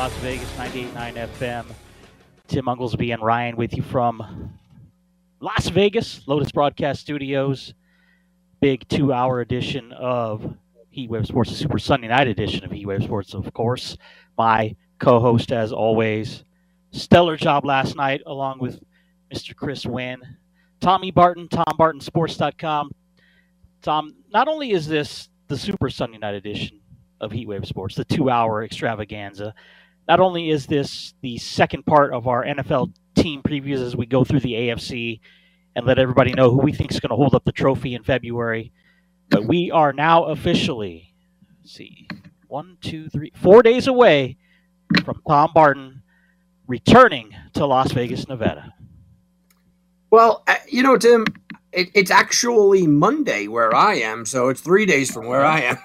Las Vegas 98.9 FM. Tim Unglesby and Ryan with you from Las Vegas, Lotus Broadcast Studios. Big two hour edition of Heatwave Sports, a Super Sunday night edition of Heatwave Sports, of course. My co host, as always, stellar job last night, along with Mr. Chris Wynn. Tommy Barton, TomBartonSports.com. Tom, not only is this the Super Sunday night edition of Heatwave Sports, the two hour extravaganza, not only is this the second part of our NFL team previews as we go through the AFC and let everybody know who we think is going to hold up the trophy in February, but we are now officially, see, one, two, three, four days away from Tom Barton returning to Las Vegas, Nevada. Well, uh, you know, Tim, it, it's actually Monday where I am, so it's three days from where I am.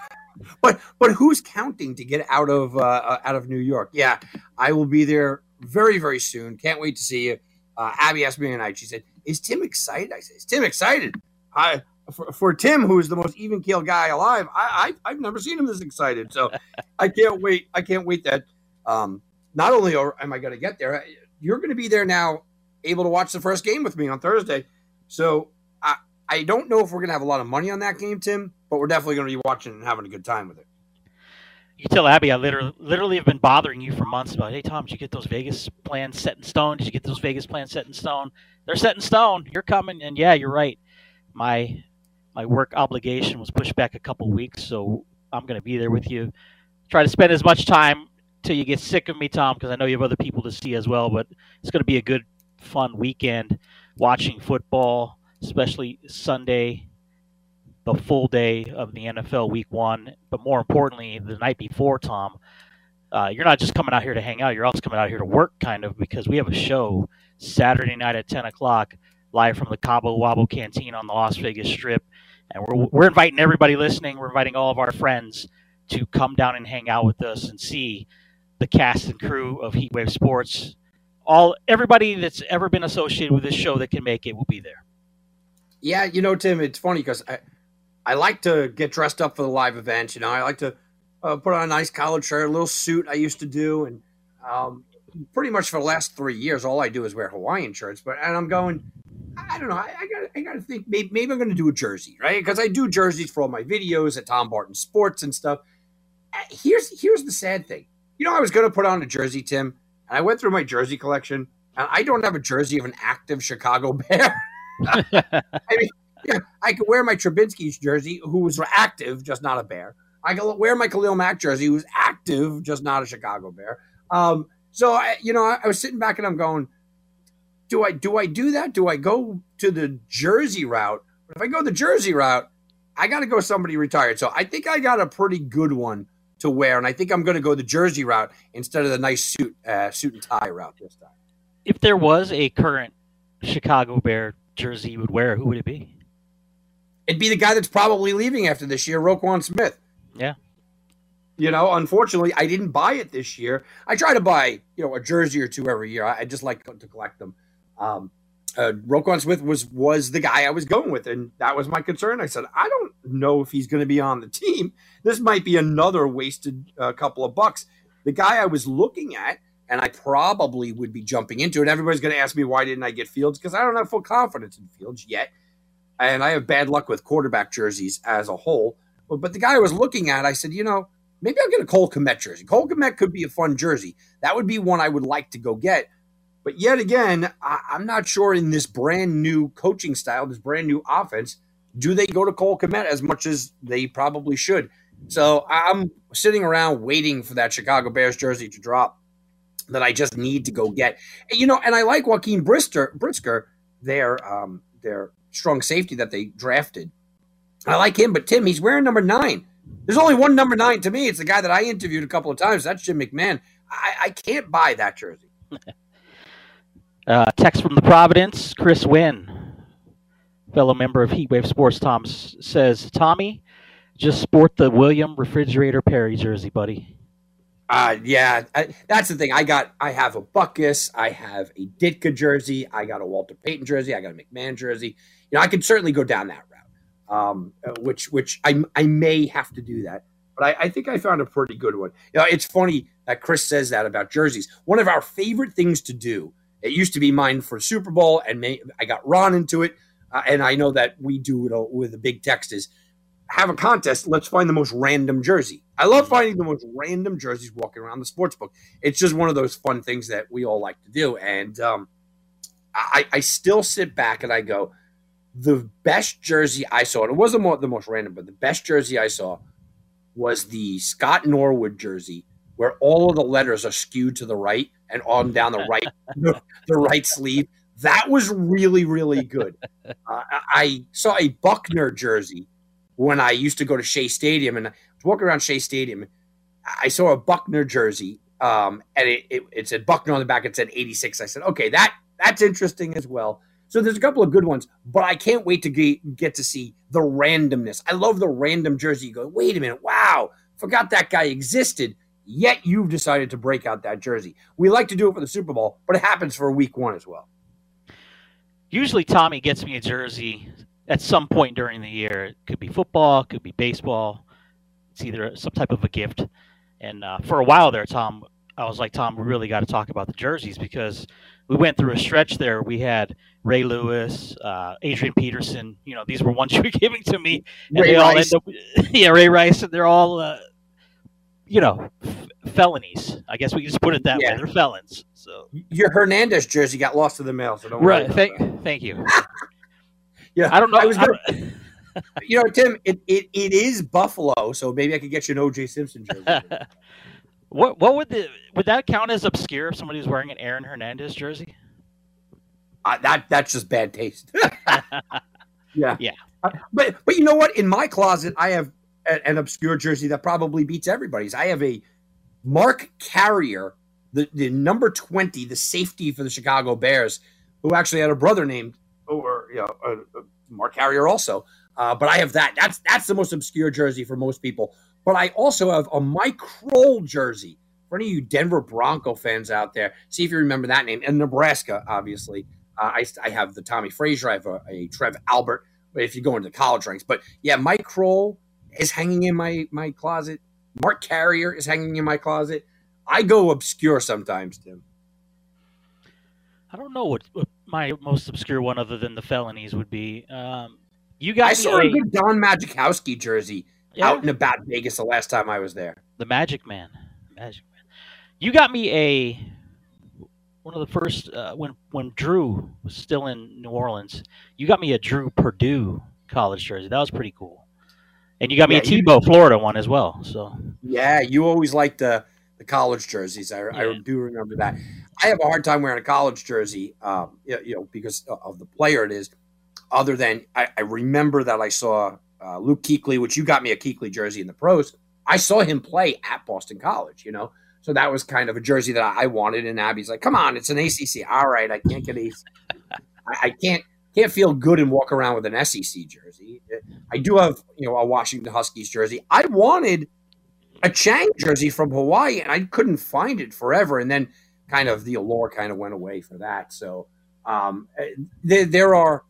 But but who's counting to get out of uh, uh, out of New York? Yeah, I will be there very very soon. Can't wait to see you. Uh, Abby asked me tonight. She said, "Is Tim excited?" I said, "Is Tim excited?" I for, for Tim, who is the most even keel guy alive, I, I have never seen him this excited. So I can't wait. I can't wait that. Um, not only am I going to get there, you're going to be there now, able to watch the first game with me on Thursday. So I I don't know if we're going to have a lot of money on that game, Tim, but we're definitely going to be watching and having a good time with it. You tell Abby I literally literally have been bothering you for months about, hey Tom, did you get those Vegas plans set in stone? Did you get those Vegas plans set in stone? They're set in stone. You're coming, and yeah, you're right. My my work obligation was pushed back a couple weeks, so I'm going to be there with you. Try to spend as much time till you get sick of me, Tom, because I know you have other people to see as well. But it's going to be a good, fun weekend watching football, especially Sunday, the full day of the NFL Week One. But more importantly, the night before, Tom, uh, you're not just coming out here to hang out. You're also coming out here to work, kind of, because we have a show Saturday night at 10 o'clock live from the Cabo Wabo Canteen on the Las Vegas Strip and we're we're inviting everybody listening. We're inviting all of our friends to come down and hang out with us and see the cast and crew of Heatwave Sports. All everybody that's ever been associated with this show that can make it will be there. Yeah, you know, Tim, it's funny because I I like to get dressed up for the live events. You know, I like to uh, put on a nice collared shirt, a little suit. I used to do, and um, pretty much for the last three years, all I do is wear Hawaiian shirts. But and I'm going I don't know. I, I got I got to think maybe, maybe I'm going to do a jersey, right? Because I do jerseys for all my videos at Tom Barton Sports and stuff. Uh, here's here's the sad thing. You know, I was going to put on a jersey, Tim, and I went through my jersey collection, and I don't have a jersey of an active Chicago Bear. I mean, yeah, I could wear my Trubinsky's jersey, who was active, just not a Bear. I could wear my Khalil Mack jersey, who's active, just not a Chicago Bear. Um, so I, you know, I, I was sitting back and I'm going do I do I do that? Do I go to the Jersey route? If I go the Jersey route, I got to go somebody retired. So I think I got a pretty good one to wear, and I think I'm going to go the Jersey route instead of the nice suit uh, suit and tie route this time. If there was a current Chicago Bear jersey you would wear, who would it be? It'd be the guy that's probably leaving after this year, Roquan Smith. Yeah. You know, unfortunately, I didn't buy it this year. I try to buy, you know, a jersey or two every year. I, I just like to collect them. Um, uh, Roquan Smith was was the guy I was going with, and that was my concern. I said, I don't know if he's going to be on the team. This might be another wasted uh, couple of bucks. The guy I was looking at, and I probably would be jumping into it. Everybody's going to ask me why didn't I get Fields because I don't have full confidence in Fields yet, and I have bad luck with quarterback jerseys as a whole. But, but the guy I was looking at, I said, you know, maybe I'll get a Cole Kmet jersey. Cole Kmet could be a fun jersey. That would be one I would like to go get but yet again, I, am not sure in this brand new coaching style, this brand new offense, do they go to Cole Kmet as much as they probably should? So I'm sitting around waiting for that Chicago Bears jersey to drop that I just need to go get. And, you know, and I like Jaquan Brister, Brisker, their um, their strong safety that they drafted. I like him, but Tim, he's wearing number nine. There's only one number nine to me. It's the guy that I interviewed a couple of times. That's Jim McMahon. I, I can't buy that jersey. Uh, text from the Providence, Chris Wynn, fellow member of Heatwave Sports, Tom says, Tommy, just sport the William Refrigerator Perry jersey, buddy. Uh, yeah, I, that's the thing. I got, I have a Butkus, I have a Ditka jersey, I got a Walter Payton jersey, I got a McMahon jersey. You know, I could certainly go down that route, um, which, which I, I may have to do that. But I, I think I found a pretty good one. You know, it's funny that Chris says that about jerseys. One of our favorite things to do. It used to be mine for Super Bowl, and may, I got Ron into it, uh, and I know that we do it with a big text. Is have a contest. Let's find the most random jersey. I love finding the most random jerseys walking around the sports book. It's just one of those fun things that we all like to do. And um, I, I still sit back and I go, the best jersey I saw, and it wasn't the most random, but the best jersey I saw was the Scott Norwood jersey, where all of the letters are skewed to the right and on down the right the, the right sleeve. That was really really good. Uh, I saw a Buckner jersey when I used to go to Shea Stadium and I was walking around Shea Stadium. I saw a Buckner jersey, um, and it, it, it said Buckner on the back. It said 86. I said, okay, that that's interesting as well. So there's a couple of good ones, but I can't wait to get, get to see the randomness. I love the random jersey. You go, wait a minute, wow, forgot that guy existed. Yet you've decided to break out that jersey. We like to do it for the Super Bowl, but it happens for week one as well. Usually, Tommy gets me a jersey at some point during the year. It could be football, it could be baseball. It's either some type of a gift. And uh, for a while there, Tom, I was like, Tom, we really got to talk about the jerseys because we went through a stretch there. We had Ray Lewis, uh, Adrian Peterson. You know, these were ones you were giving to me, and Ray they all end up, yeah, Ray Rice, and they're all, uh, you know, f- felonies. I guess we can just put it that yeah. way. They're felons. So your Hernandez jersey got lost in the mail, so don't worry. right. Thank, thank you. yeah, I don't know. I was gonna, you know, Tim, it, it, it is Buffalo, so maybe I could get you an OJ Simpson jersey. What what would the would that count as obscure if somebody's wearing an Aaron Hernandez jersey? Uh, that that's just bad taste. yeah, yeah. Uh, but but you know what? In my closet, I have a, an obscure jersey that probably beats everybody's. I have a Mark Carrier, the, the number twenty, the safety for the Chicago Bears, who actually had a brother named or you know uh, uh, Mark Carrier also. Uh, but I have that. That's that's the most obscure jersey for most people. But I also have a Mike Croel jersey. For any of you Denver Bronco fans out there, see if you remember that name. And Nebraska, obviously. Uh, I, I have the Tommie Frazier. I have a, a Trev Albert. If you go into the college ranks, but yeah, Mike Croel is hanging in my my closet. Mark Carrier is hanging in my closet. I go obscure sometimes, Tim. I don't know what, what my most obscure one, other than the felonies, would be. Um, you guys, I saw a, good Don Majkowski jersey yeah. out and about Vegas the last time I was there. The Magic Man, Magic Man. You got me a one of the first uh, when when Drew was still in New Orleans. You got me a Drew Purdue college jersey. That was pretty cool. And you got me yeah, a Tebow Florida one as well. So yeah, you always liked the the college jerseys. I, yeah. I do remember that. I have a hard time wearing a college jersey, um, you know, because of the player it is. Other than I, I remember that I saw uh, Luke Kuechly, which you got me a Kuechly jersey in the pros. I saw him play at Boston College. You know, so that was kind of a jersey that I wanted. And Abby's like, "Come on, it's an ACC. All right, I can't get a, I, can't can't feel good and walk around with an SEC jersey. I do have you know a Washington Huskies jersey. I wanted a Chang jersey from Hawaii, and I couldn't find it forever. And then kind of the allure kind of went away for that. So um, there, there are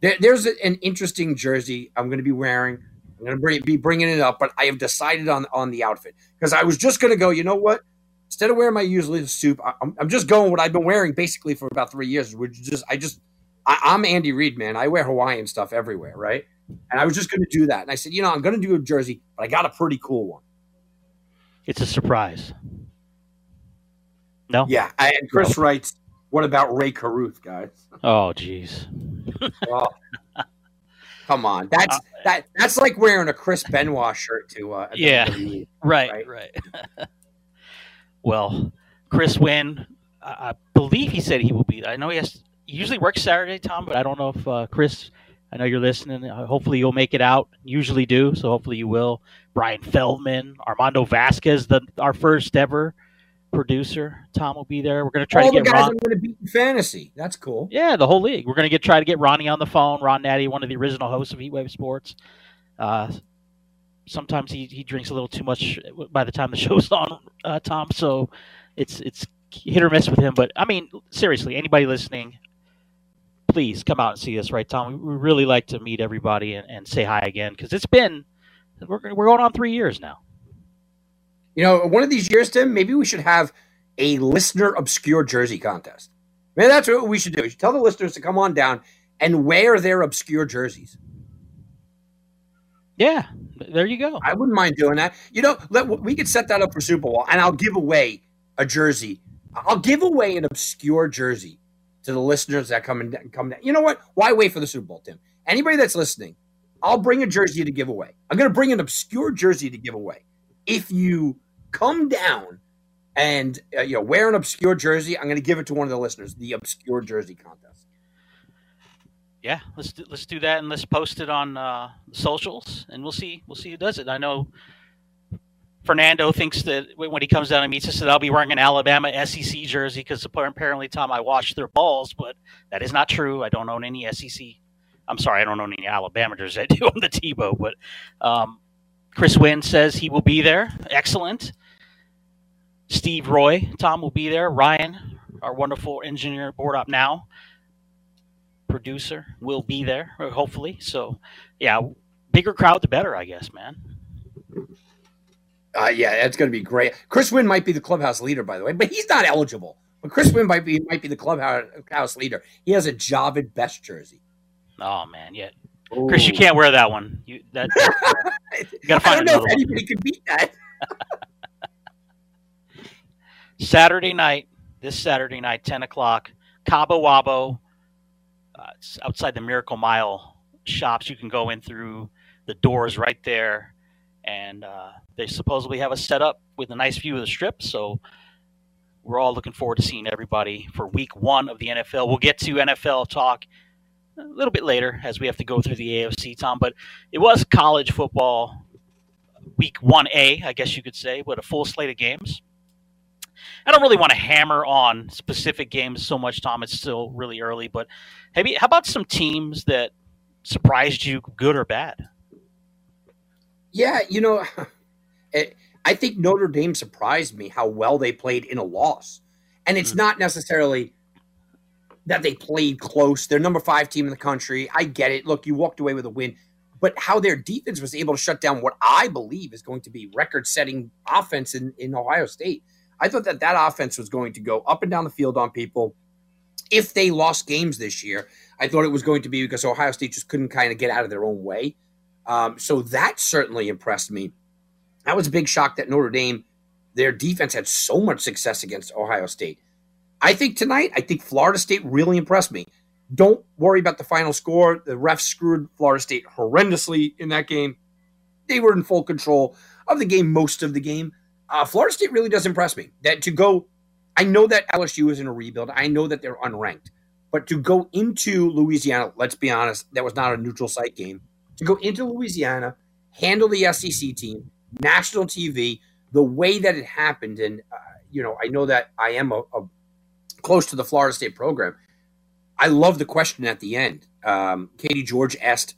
there, there's an interesting jersey I'm going to be wearing I'm going to bring, be bringing it up, but I have decided on on the outfit because I was just going to go. You know what? Instead of wearing my usual suit, I'm, I'm just going what I've been wearing basically for about three years. Which just I just I, I'm Andy Reid, man. I wear Hawaiian stuff everywhere, right? And I was just going to do that. And I said, you know, I'm going to do a jersey, but I got a pretty cool one. It's a surprise. No. Yeah, and Chris no. writes, "What about Rae Carruth, guys?" Oh, jeez. well, Come on, that's uh, that that's like wearing a Chris Benoit shirt to uh, yeah, right, right. right. well, Chris Wynn, I believe he said he will be. I know he has he usually works Saturday, Tom, but I don't know if uh, Chris. I know you're listening. Uh, hopefully, you'll make it out. Usually do, so hopefully you will. Brian Feldman, Armando Vasquez, the our first ever producer. Tom will be there. We're going to try All to get the guys Ron. going to beat fantasy. That's cool. Yeah, the whole league. We're going to get try to get Ronnie on the phone. Ron Natty, one of the original hosts of Heatwave Sports. Uh, sometimes he, he drinks a little too much by the time the show's on, uh, Tom. So it's it's hit or miss with him. But I mean, seriously, anybody listening, please come out and see us, right, Tom? We really like to meet everybody and, and say hi again because it's been we're we're going on three years now. You know, one of these years, Tim, maybe we should have a listener obscure jersey contest. Maybe that's what we should do. We should tell the listeners to come on down and wear their obscure jerseys. Yeah, there you go. I wouldn't mind doing that. You know, let, we could set that up for Super Bowl, and I'll give away a jersey. I'll give away an obscure jersey to the listeners that come and come. Down. You know what? Why wait for the Super Bowl, Tim? Anybody that's listening, I'll bring a jersey to give away. I'm going to bring an obscure jersey to give away. If you come down and uh, you know wear an obscure jersey, I'm going to give it to one of the listeners. The obscure jersey contest. Yeah, let's do, let's do that and let's post it on uh, socials, and we'll see we'll see who does it. I know Fernando thinks that when he comes down and meets us, that I'll be wearing an Alabama SEC jersey because apparently, Tom, I watch their balls, but that is not true. I don't own any SEC. I'm sorry, I don't own any Alabama jerseys. I do own the Tebow, but um, Chris Wynn says he will be there. Excellent. Steve Roy, Tom will be there. Ryan, our wonderful engineer, board up now, producer, will be there, hopefully. So, yeah, bigger crowd, the better, I guess, man. Uh, yeah, that's going to be great. Chris Wynn might be the clubhouse leader, by the way, but he's not eligible. But Chris Wynn might be might be the clubhouse leader. He has a Jahvid Best jersey. Oh man, yeah. Ooh. Chris, you can't wear that one. You that you gotta find I don't know if one. anybody can beat that. Saturday night, this Saturday night, ten o'clock, Cabo Wabo. Uh, it's outside the Miracle Mile shops. You can go in through the doors right there, and uh, they supposedly have a setup with a nice view of the strip. So we're all looking forward to seeing everybody for Week One of the NFL. We'll get to NFL talk a little bit later as we have to go through the AFC, Tom. But it was college football week 1A, I guess you could say, with a full slate of games. I don't really want to hammer on specific games so much, Tom. It's still really early. But have you, how about some teams that surprised you, good or bad? Yeah, you know, it, I think Notre Dame surprised me how well they played in a loss. And it's mm-hmm. not necessarily that they played close. They're number five team in the country. I get it. Look, you walked away with a win, but how their defense was able to shut down what I believe is going to be record-setting offense in, in Ohio State. I thought that that offense was going to go up and down the field on people. If they lost games this year, I thought it was going to be because Ohio State just couldn't kind of get out of their own way. Um, so that certainly impressed me. That was a big shock that Notre Dame, their defense had so much success against Ohio State. I think tonight, I think Florida State really impressed me. Don't worry about the final score. The refs screwed Florida State horrendously in that game. They were in full control of the game most of the game. Uh, Florida State really does impress me. That to go, I know that LSU is in a rebuild. I know that they're unranked, but to go into Louisiana, let's be honest, that was not a neutral site game. To go into Louisiana, handle the SEC team, national TV, the way that it happened, and uh, you know, I know that I am a, a close to the Florida State program. I love the question at the end. Um, Katie George asked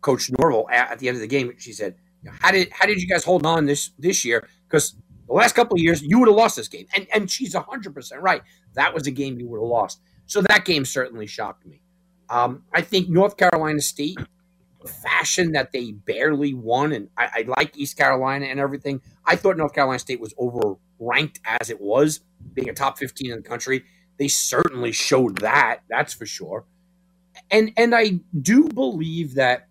Coach Norvell at, at, the end of the game. She said, "How did how did you guys hold on this this year? Because the last couple of years you would have lost this game." And and she's hundred percent right. That was a game you would have lost. So that game certainly shocked me. Um, I think North Carolina State, fashion that they barely won, and I, I like East Carolina and everything. I thought North Carolina State was overranked as it was being a top 15 in the country. They certainly showed that, that's for sure. And and I do believe that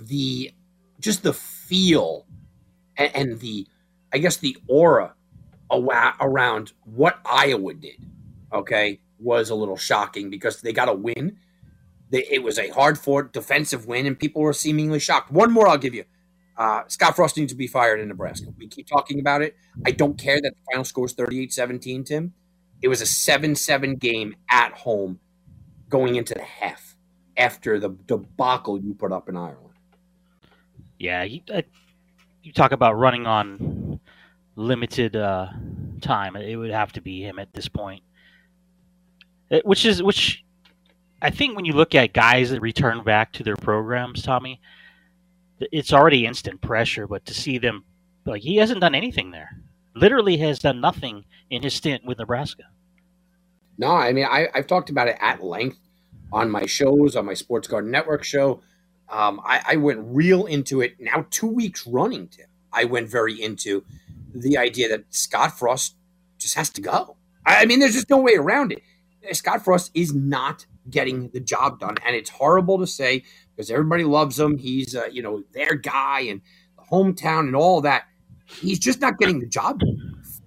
the just the feel and, and the I guess the aura around what Iowa did, okay, was a little shocking because they got a win. It was a hard fought defensive win, and people were seemingly shocked. One more I'll give you. Uh, Scott Frost needs to be fired in Nebraska. We keep talking about it. I don't care that the final score is 38 17, Tim. It was a 7 7 game at home going into the half after the debacle you put up in Ireland. Yeah, you, uh, you talk about running on limited uh, time. It would have to be him at this point. It, which is, which I think when you look at guys that return back to their programs, Tommy, it's already instant pressure, but to see them like he hasn't done anything there. Literally has done nothing in his stint with Nebraska. No, I mean I, have talked about it at length on my shows, on my Sports Garden Network show. Um, I, I, went real into it now two weeks running. Tim, I went very into the idea that Scott Frost just has to go. I mean, there's just no way around it. Scott Frost is not getting the job done, and it's horrible to say because everybody loves him. He's uh, you know their guy and the hometown and all that. He's just not getting the job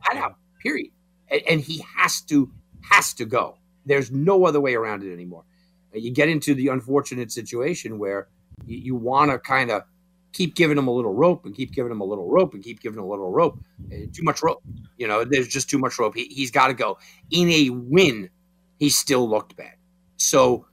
flat out. Period. And, and he has to has to go. There's no other way around it anymore. You get into the unfortunate situation where you, you want to kind of keep giving him a little rope and keep giving him a little rope and keep giving him a little rope. Uh, too much rope. You know, there's just too much rope. He, he's got to go. In a win, he still looked bad. So,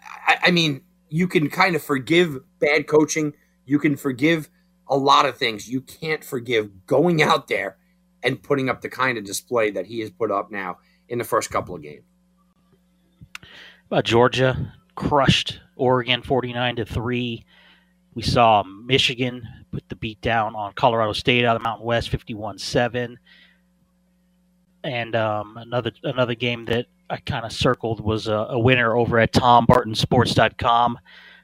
I, I mean, you can kind of forgive bad coaching. You can forgive a lot of things. You can't forgive going out there and putting up the kind of display that he has put up now in the first couple of games. About Georgia crushed Oregon 49 to 3. We saw Michigan put the beat down on Colorado State out of Mountain West 51-7. And um, another another game that I kind of circled was a, a, winner over at TomBartonSports.com.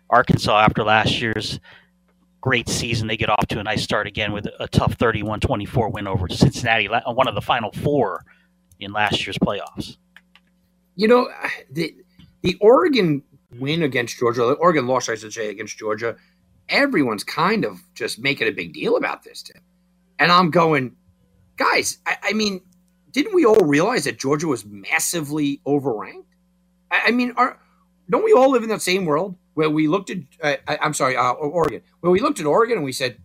Arkansas, after last year's great season, they get off to a nice start again with a, tough 31-24 win over Cincinnati, uh, one of the final four in last year's playoffs. You know, uh, the the Oregon win against Georgia, the Oregon loss, I should say, against Georgia, everyone's kind of just making a big deal about this, Tim. And I'm going, guys, I, I mean, didn't we all realize that Georgia was massively overranked? I, I mean, are, don't we all live in that same world where we looked at, uh, I, am sorry, uh, Oregon, where we looked at Oregon and we said,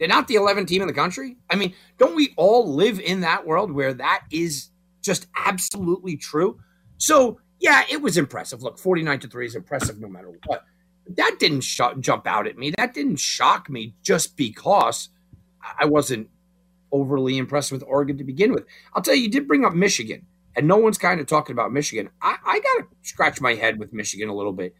they're not the 11th team in the country? I mean, don't we all live in that world where that is just absolutely true? So, yeah, it was impressive. Look, 49 to 3 is impressive no matter what. That didn't sh- jump out at me. That didn't shock me just because I wasn't overly impressed with Oregon to begin with. I'll tell you, you did bring up Michigan, and no one's kind of talking about Michigan. I, I got to scratch my head with Michigan a little bit.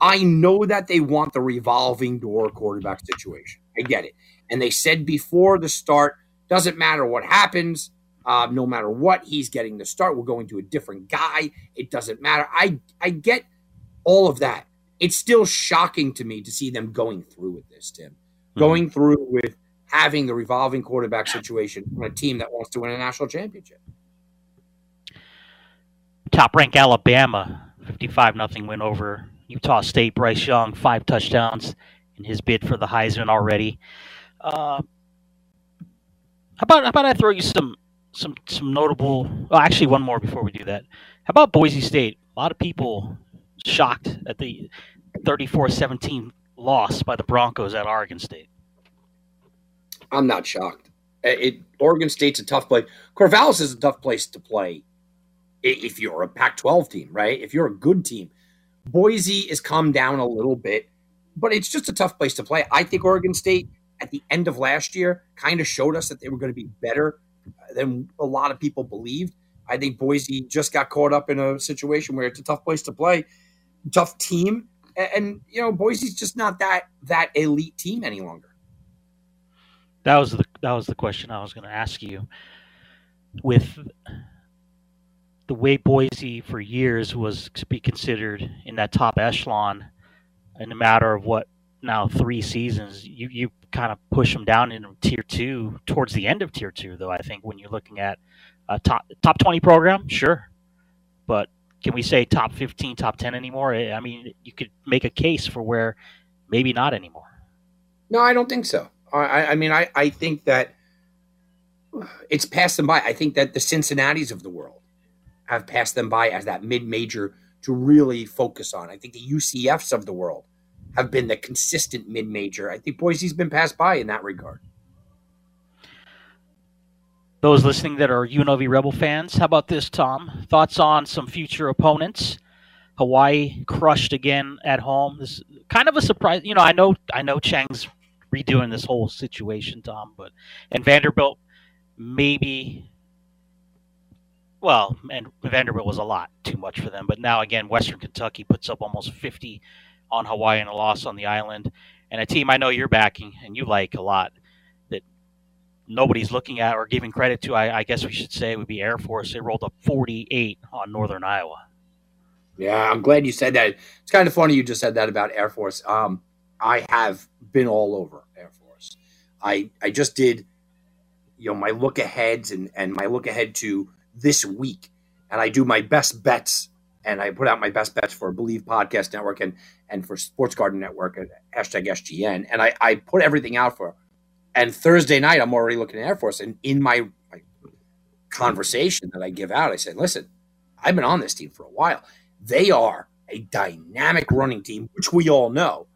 I know that they want the revolving door quarterback situation. I get it. And they said before the start, doesn't matter what happens, uh, no matter what, he's getting the start. We're going to a different guy. It doesn't matter. I I get all of that. It's still shocking to me to see them going through with this, Tim. Mm-hmm. Going through with having the revolving quarterback situation on a team that wants to win a national championship. Top rank Alabama, 55 nothing win over Utah State. Bryce Young, five touchdowns in his bid for the Heisman already. Uh, how about how about I throw you some some some notable? Well, actually, one more before we do that. How about Boise State? A lot of people shocked at the 34-17 loss by the Broncos at Oregon State. I'm not shocked. Uh, it, Oregon State's a tough place. Corvallis is a tough place to play if you're a Pac-12 team, right? If you're a good team. Boise has come down a little bit, but it's just a tough place to play. I think Oregon State at the end of last year kind of showed us that they were going to be better uh, than a lot of people believed. I think Boise just got caught up in a situation where it's a tough place to play, tough team, and, and you know Boise's just not that that elite team any longer. That was the that was the question I was going to ask you. With the way Boise for years was to be considered in that top echelon, in a matter of what now three seasons, you you kind of push them down into tier two towards the end of tier two. Though I think when you're looking at a top top twenty program, sure, but can we say top fifteen, top ten anymore? I mean, you could make a case for where maybe not anymore. No, I don't think so. I, I mean, I, I think that it's passed them by. I think that the Cincinnati's of the world have passed them by as that mid major to really focus on. I think the UCFs of the world have been the consistent mid major. I think Boise's been passed by in that regard. Those listening that are UNLV Rebel fans, how about this, Tom? Thoughts on some future opponents? Hawaii crushed again at home. This kind of a surprise. You know, I know I know Chang's redoing this whole situation, Tom, but and Vanderbilt maybe well, and Vanderbilt was a lot too much for them. But now again, Western Kentucky puts up almost 50 on Hawaii and a loss on the island, and a team I know you're backing and you like a lot that nobody's looking at or giving credit to. I, I guess we should say would be Air Force. They rolled up 48 on Northern Iowa. Yeah, I'm glad you said that. It's kind of funny you just said that about Air Force. Um, I have been all over Air Force. I I just did you know my look aheads and and my look ahead to this week, and I do my best bets, and I put out my best bets for Believe Podcast Network and and for Sports Garden Network at hashtag SGN, and I I put everything out for. And Thursday night, I'm already looking at Air Force, and in my, my conversation that I give out, I said, "Listen, I've been on this team for a while. They are a dynamic running team, which we all know."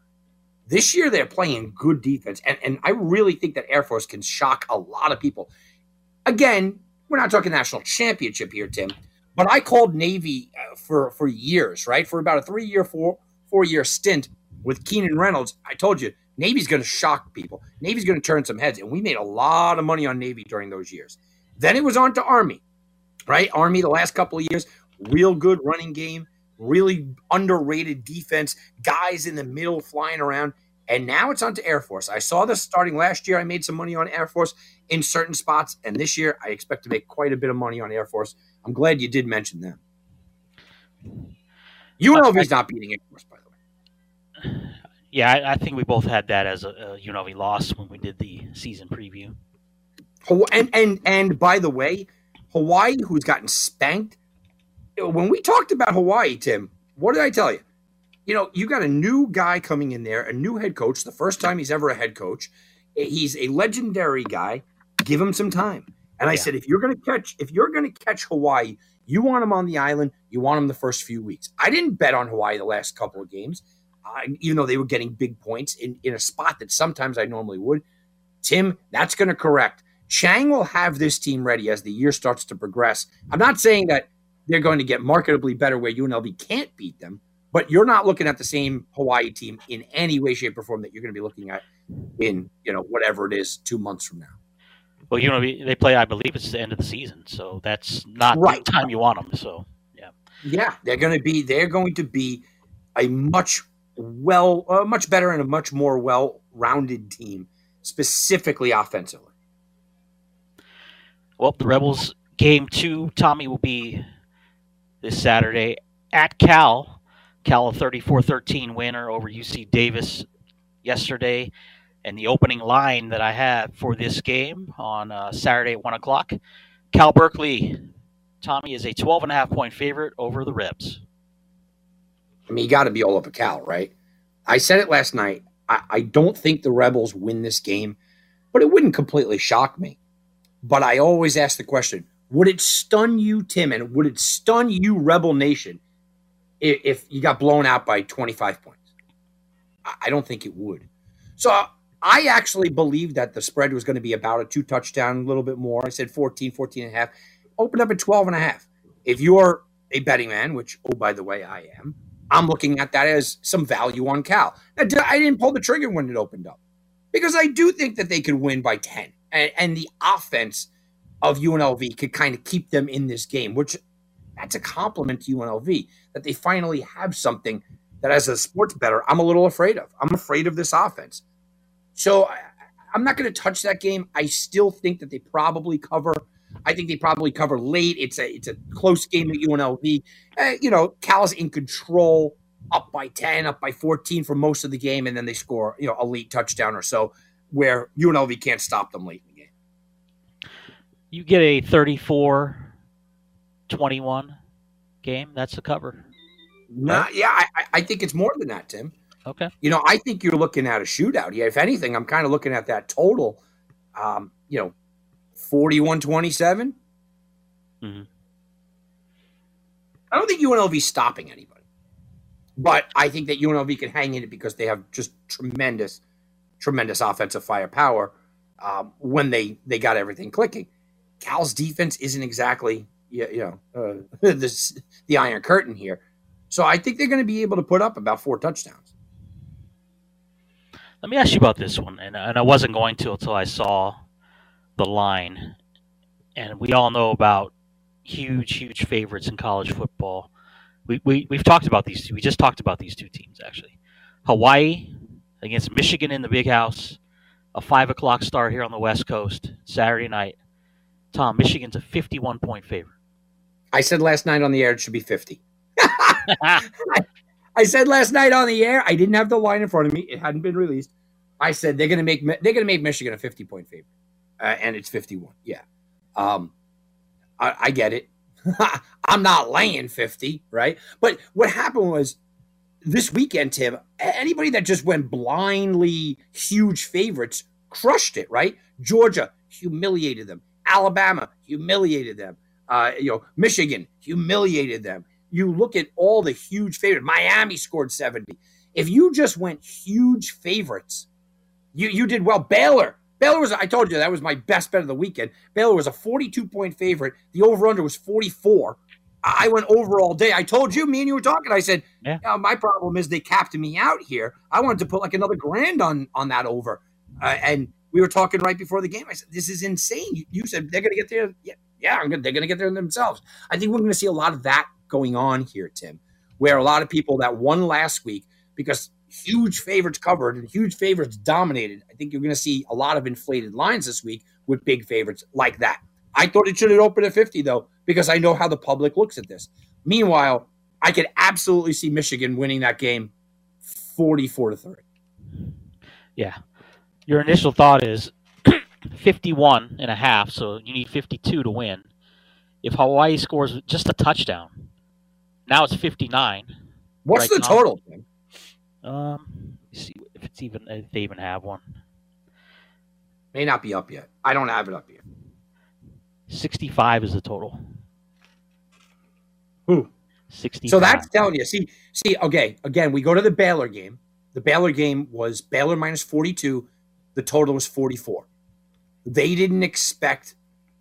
This year they're playing good defense, and, and I really think that Air Force can shock a lot of people. Again, we're not talking national championship here, Tim, but I called Navy uh, for for years, right? For about a three year, four four year stint with Keenan Reynolds. I told you Navy's going to shock people. Navy's going to turn some heads, and we made a lot of money on Navy during those years. Then it was on to Army, right? Army the last couple of years, real good running game really underrated defense, guys in the middle flying around. And now it's on to Air Force. I saw this starting last year. I made some money on Air Force in certain spots. And this year, I expect to make quite a bit of money on Air Force. I'm glad you did mention them. UNLV's not beating Air Force, by the way. Yeah, I, I think we both had that as a, a UNLV loss when we did the season preview. And and and by the way, Hawaii, who's gotten spanked, when we talked about Hawaii, Tim, what did I tell you? You know, you got a new guy coming in there, a new head coach, the first time he's ever a head coach. He's a legendary guy. Give him some time. And I yeah. said, if you're going to catch, if you're going to catch Hawaii, you want him on the island. You want him the first few weeks. I didn't bet on Hawaii the last couple of games, uh, even though they were getting big points in, in a spot that sometimes I normally would. Tim, that's going to correct. Chang will have this team ready as the year starts to progress. I'm not saying that they're going to get marketably better where UNLV can't beat them. But you're not looking at the same Hawaii team in any way, shape, or form that you're going to be looking at in you know whatever it is two months from now. Well, you know they play. I believe it's the end of the season, so that's not right. the time you want them. So yeah, yeah, they're going to be they're going to be a much well, uh, much better and a much more well-rounded team, specifically offensively. Well, the Rebels game two, Tommy will be this Saturday at Cal. Cal a 34-13 winner over UC Davis yesterday. And the opening line that I have for this game on uh, Saturday at 1 o'clock, Cal Berkeley, Tommy, is a 12 and a half point favorite over the Rebs. I mean, you got to be all over Cal, right? I said it last night. I, I don't think the Rebels win this game, but it wouldn't completely shock me. But I always ask the question would it stun you, Tim, and would it stun you, Rebel Nation, if, if you got blown out by 25 points? I don't think it would. So I actually believed that the spread was going to be about a two touchdown, a little bit more. I said 14, 14 and a half. Opened up at 12 and a half. If you're a betting man, which, oh, by the way, I am, I'm looking at that as some value on Cal. I didn't pull the trigger when it opened up because I do think that they could win by 10. And, and the offense of UNLV could kind of keep them in this game, which that's a compliment to UNLV that they finally have something that, as a sports bettor, I'm a little afraid of. I'm afraid of this offense. So I, I'm not going to touch that game. I still think that they probably cover. I think they probably cover late. It's a it's a close game at UNLV. Uh, you know, Cal's in control, up by ten, up by fourteen for most of the game, and then they score you know a late touchdown or so, where UNLV can't stop them late you get a 34 21 game, that's the cover. Right? yeah, I, I think it's more than that, Tim. Okay. You know, I think you're looking at a shootout. Yeah, if anything, I'm kind of looking at that total, um, you know, 41 27. Mm-hmm. I don't think UNLV's stopping anybody, but I think that UNLV can hang in it because they have just tremendous, tremendous offensive firepower um, when they they got everything clicking. Cal's defense isn't exactly you know uh, this, the Iron Curtain here. So I think they're going to be able to put up about four touchdowns. Let me ask you about this one, and, and I wasn't going to until I saw the line. And we all know about huge, huge favorites in college football. We, we, we've talked about these two. We just talked about these two teams, actually. Hawaii against Michigan in the big house, a 5 o'clock start here on the West Coast, Saturday night. Tom, Michigan's a 51 point favorite. I said last night on the air it should be 50. I said last night on the air, I didn't have the line in front of me. It hadn't been released. I said they're going to make they're going to make Michigan a 50 point favorite. uh, and it's 51. Yeah. Um, I, I get it. I'm not laying 50, right? But what happened was this weekend, Tim, anybody that just went blindly huge favorites crushed it, right? Georgia humiliated them. Alabama humiliated them. Uh, you know, Michigan humiliated them. You look at all the huge favorites. Miami scored 70. If you just went huge favorites, you you did well. Baylor. Baylor was, I told you, that was my best bet of the weekend. Baylor was a 42 point favorite. The over under was 44. I went over all day. I told you, me and you were talking. I said, yeah. my problem is they capped me out here. I wanted to put like another grand on on that over. Uh, and we were talking right before the game. I said, this is insane. You, said they're going to get there. Yeah, yeah gonna, they're going to get there themselves. I think we're going to see a lot of that going on here, Tim, where a lot of people that won last week because huge favorites covered and huge favorites dominated. I think you're going to see a lot of inflated lines this week with big favorites like that. I thought it should have opened at 50 though, because I know how the public looks at this. Meanwhile, I could absolutely see Michigan winning that game 44 to 30. Yeah. Your initial thought is 51 and a half, so you need 52 to win. If Hawaii scores just a touchdown, now it's 59. What's right the now. total? Um, see if it's even if they even have one. May not be up yet. I don't have it up yet. 65 is the total. Who? 60. So that's telling you. See, see, okay, again, we go to the Baylor game. The Baylor game was Baylor minus 42. The total was 44. They didn't expect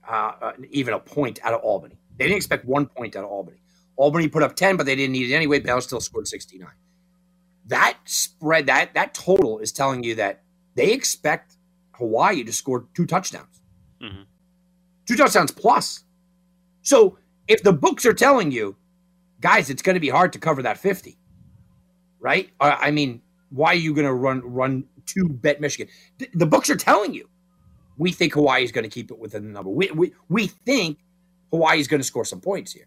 uh, even a point out of Albany. They didn't expect one point out of Albany. Albany put up 10, but they didn't need it anyway. Baylor still scored 69. That spread, that that total is telling you that they expect Hawaii to score two touchdowns. Mm-hmm two touchdowns plus. So if the books are telling you, guys, it's going to be hard to cover that 50, right? Uh, I mean, why are you going to run run to bet Michigan? The books are telling you. We think Hawaii is going to keep it within the number. We, we, we think Hawaii is going to score some points here.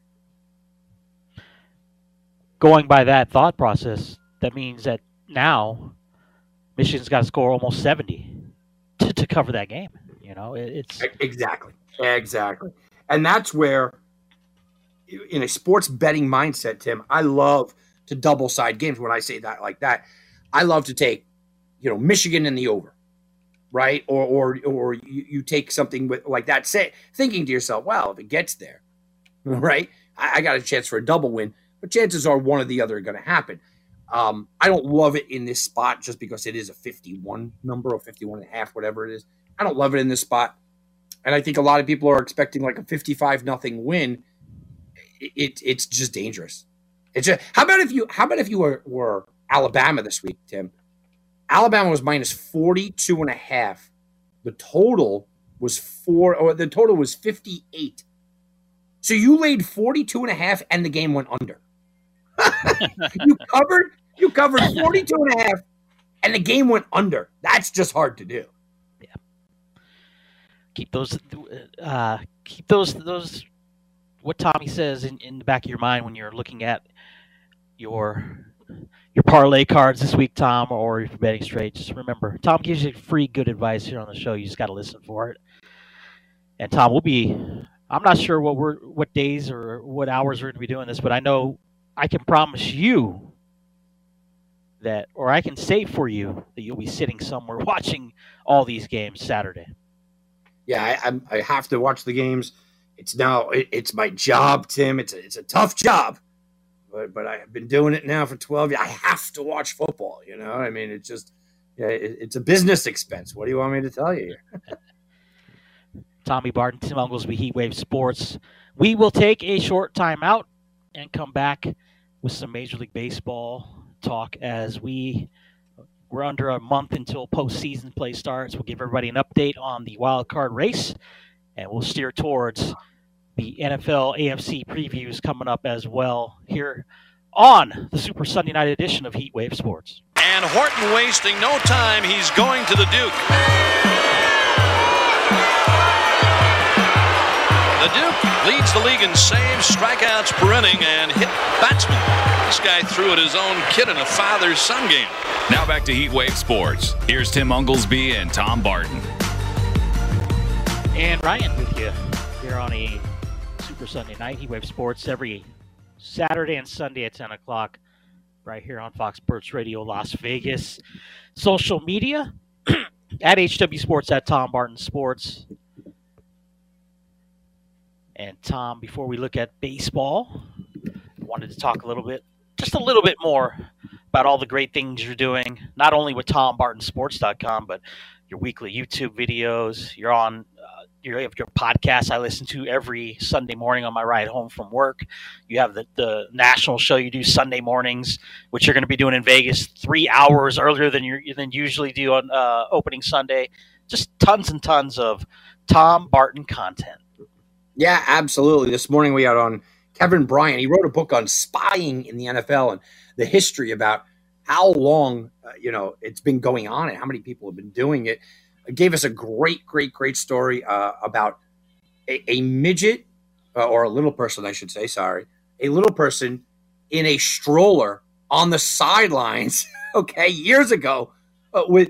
Going by that thought process, that means that now Michigan's got to score almost 70 to, to cover that game. You know, it, it's exactly. Exactly. And that's where, in a sports betting mindset, Tim, I love to double side games. When I say that like that, I love to take, you know, Michigan in the over, right? Or or or you, you take something with, like that, say thinking to yourself, well, if it gets there, right, I, I got a chance for a double win. But chances are one or the other are going to happen. Um, I don't love it in this spot just because it is a 51 number or 51 and a half, whatever it is. I don't love it in this spot and I think a lot of people are expecting like a 55 nothing win. It, it's just dangerous. It's just, how about if you how about if you were, were Alabama this week, Tim? Alabama was minus 42 and a half. The total was four or the total was 58. So you laid 42 and a half and the game went under. you covered you covered 42 and a half and the game went under. That's just hard to do Yeah. keep those uh, keep those those what Tommy says in, in the back of your mind when you're looking at your your parlay cards this week, Tom, or if you're betting straight. Just remember, Tom gives you free good advice here on the show. You just got to listen for it. And Tom, we'll be. I'm not sure what we're what days or what hours we're going to be doing this, but I know I can promise you that, or I can say for you that you'll be sitting somewhere watching all these games Saturday yeah, I, I have to watch the games. It's now it, it's my job, Tim. It's a, it's a tough job, but but I've been doing it now for twelve years. I have to watch football. You know, I mean, it's just yeah, it, it's a business expense. What do you want me to tell you? Tommy Barton, Tim Unglesby, Heatwave Sports. We will take a short time out and come back with some Major League Baseball talk as we we're under a month until postseason play starts. We'll give everybody an update on the wild card race, and we'll steer towards the NFL AFC previews coming up as well here on the Super Sunday night edition of Heatwave Sports. And Horton wasting no time. He's going to the Duke. The Duke leads the league in saves, strikeouts per inning, and hit batsmen. This guy threw at his own kid in a father-son game. Now back to Heatwave Sports. Here's Tim Unglesby and Tom Barton. And Ryan with you here on a Super Sunday night. Heatwave Sports every Saturday and Sunday at 10 o'clock, right here on Fox Sports Radio Las Vegas. Social media at HW Sports, at Tom Barton Sports. And Tom, before we look at baseball, I wanted to talk a little bit, just a little bit more about all the great things you're doing, not only with TomBartonSports.com, but your weekly YouTube videos. You're on uh, you have your podcast I listen to every Sunday morning on my ride home from work. You have the, the national show you do Sunday mornings, which you're going to be doing in Vegas three hours earlier than you than usually do on uh, opening Sunday. Just tons and tons of Tom Barton content. Yeah, absolutely. This morning we had on Kevin Bryant. He wrote a book on spying in the NFL and the history about how long uh, you know it's been going on and how many people have been doing it. Gave us a great, great, great story uh, about a, a midget uh, or a little person, I should say. Sorry, a little person in a stroller on the sidelines. okay, years ago, uh, with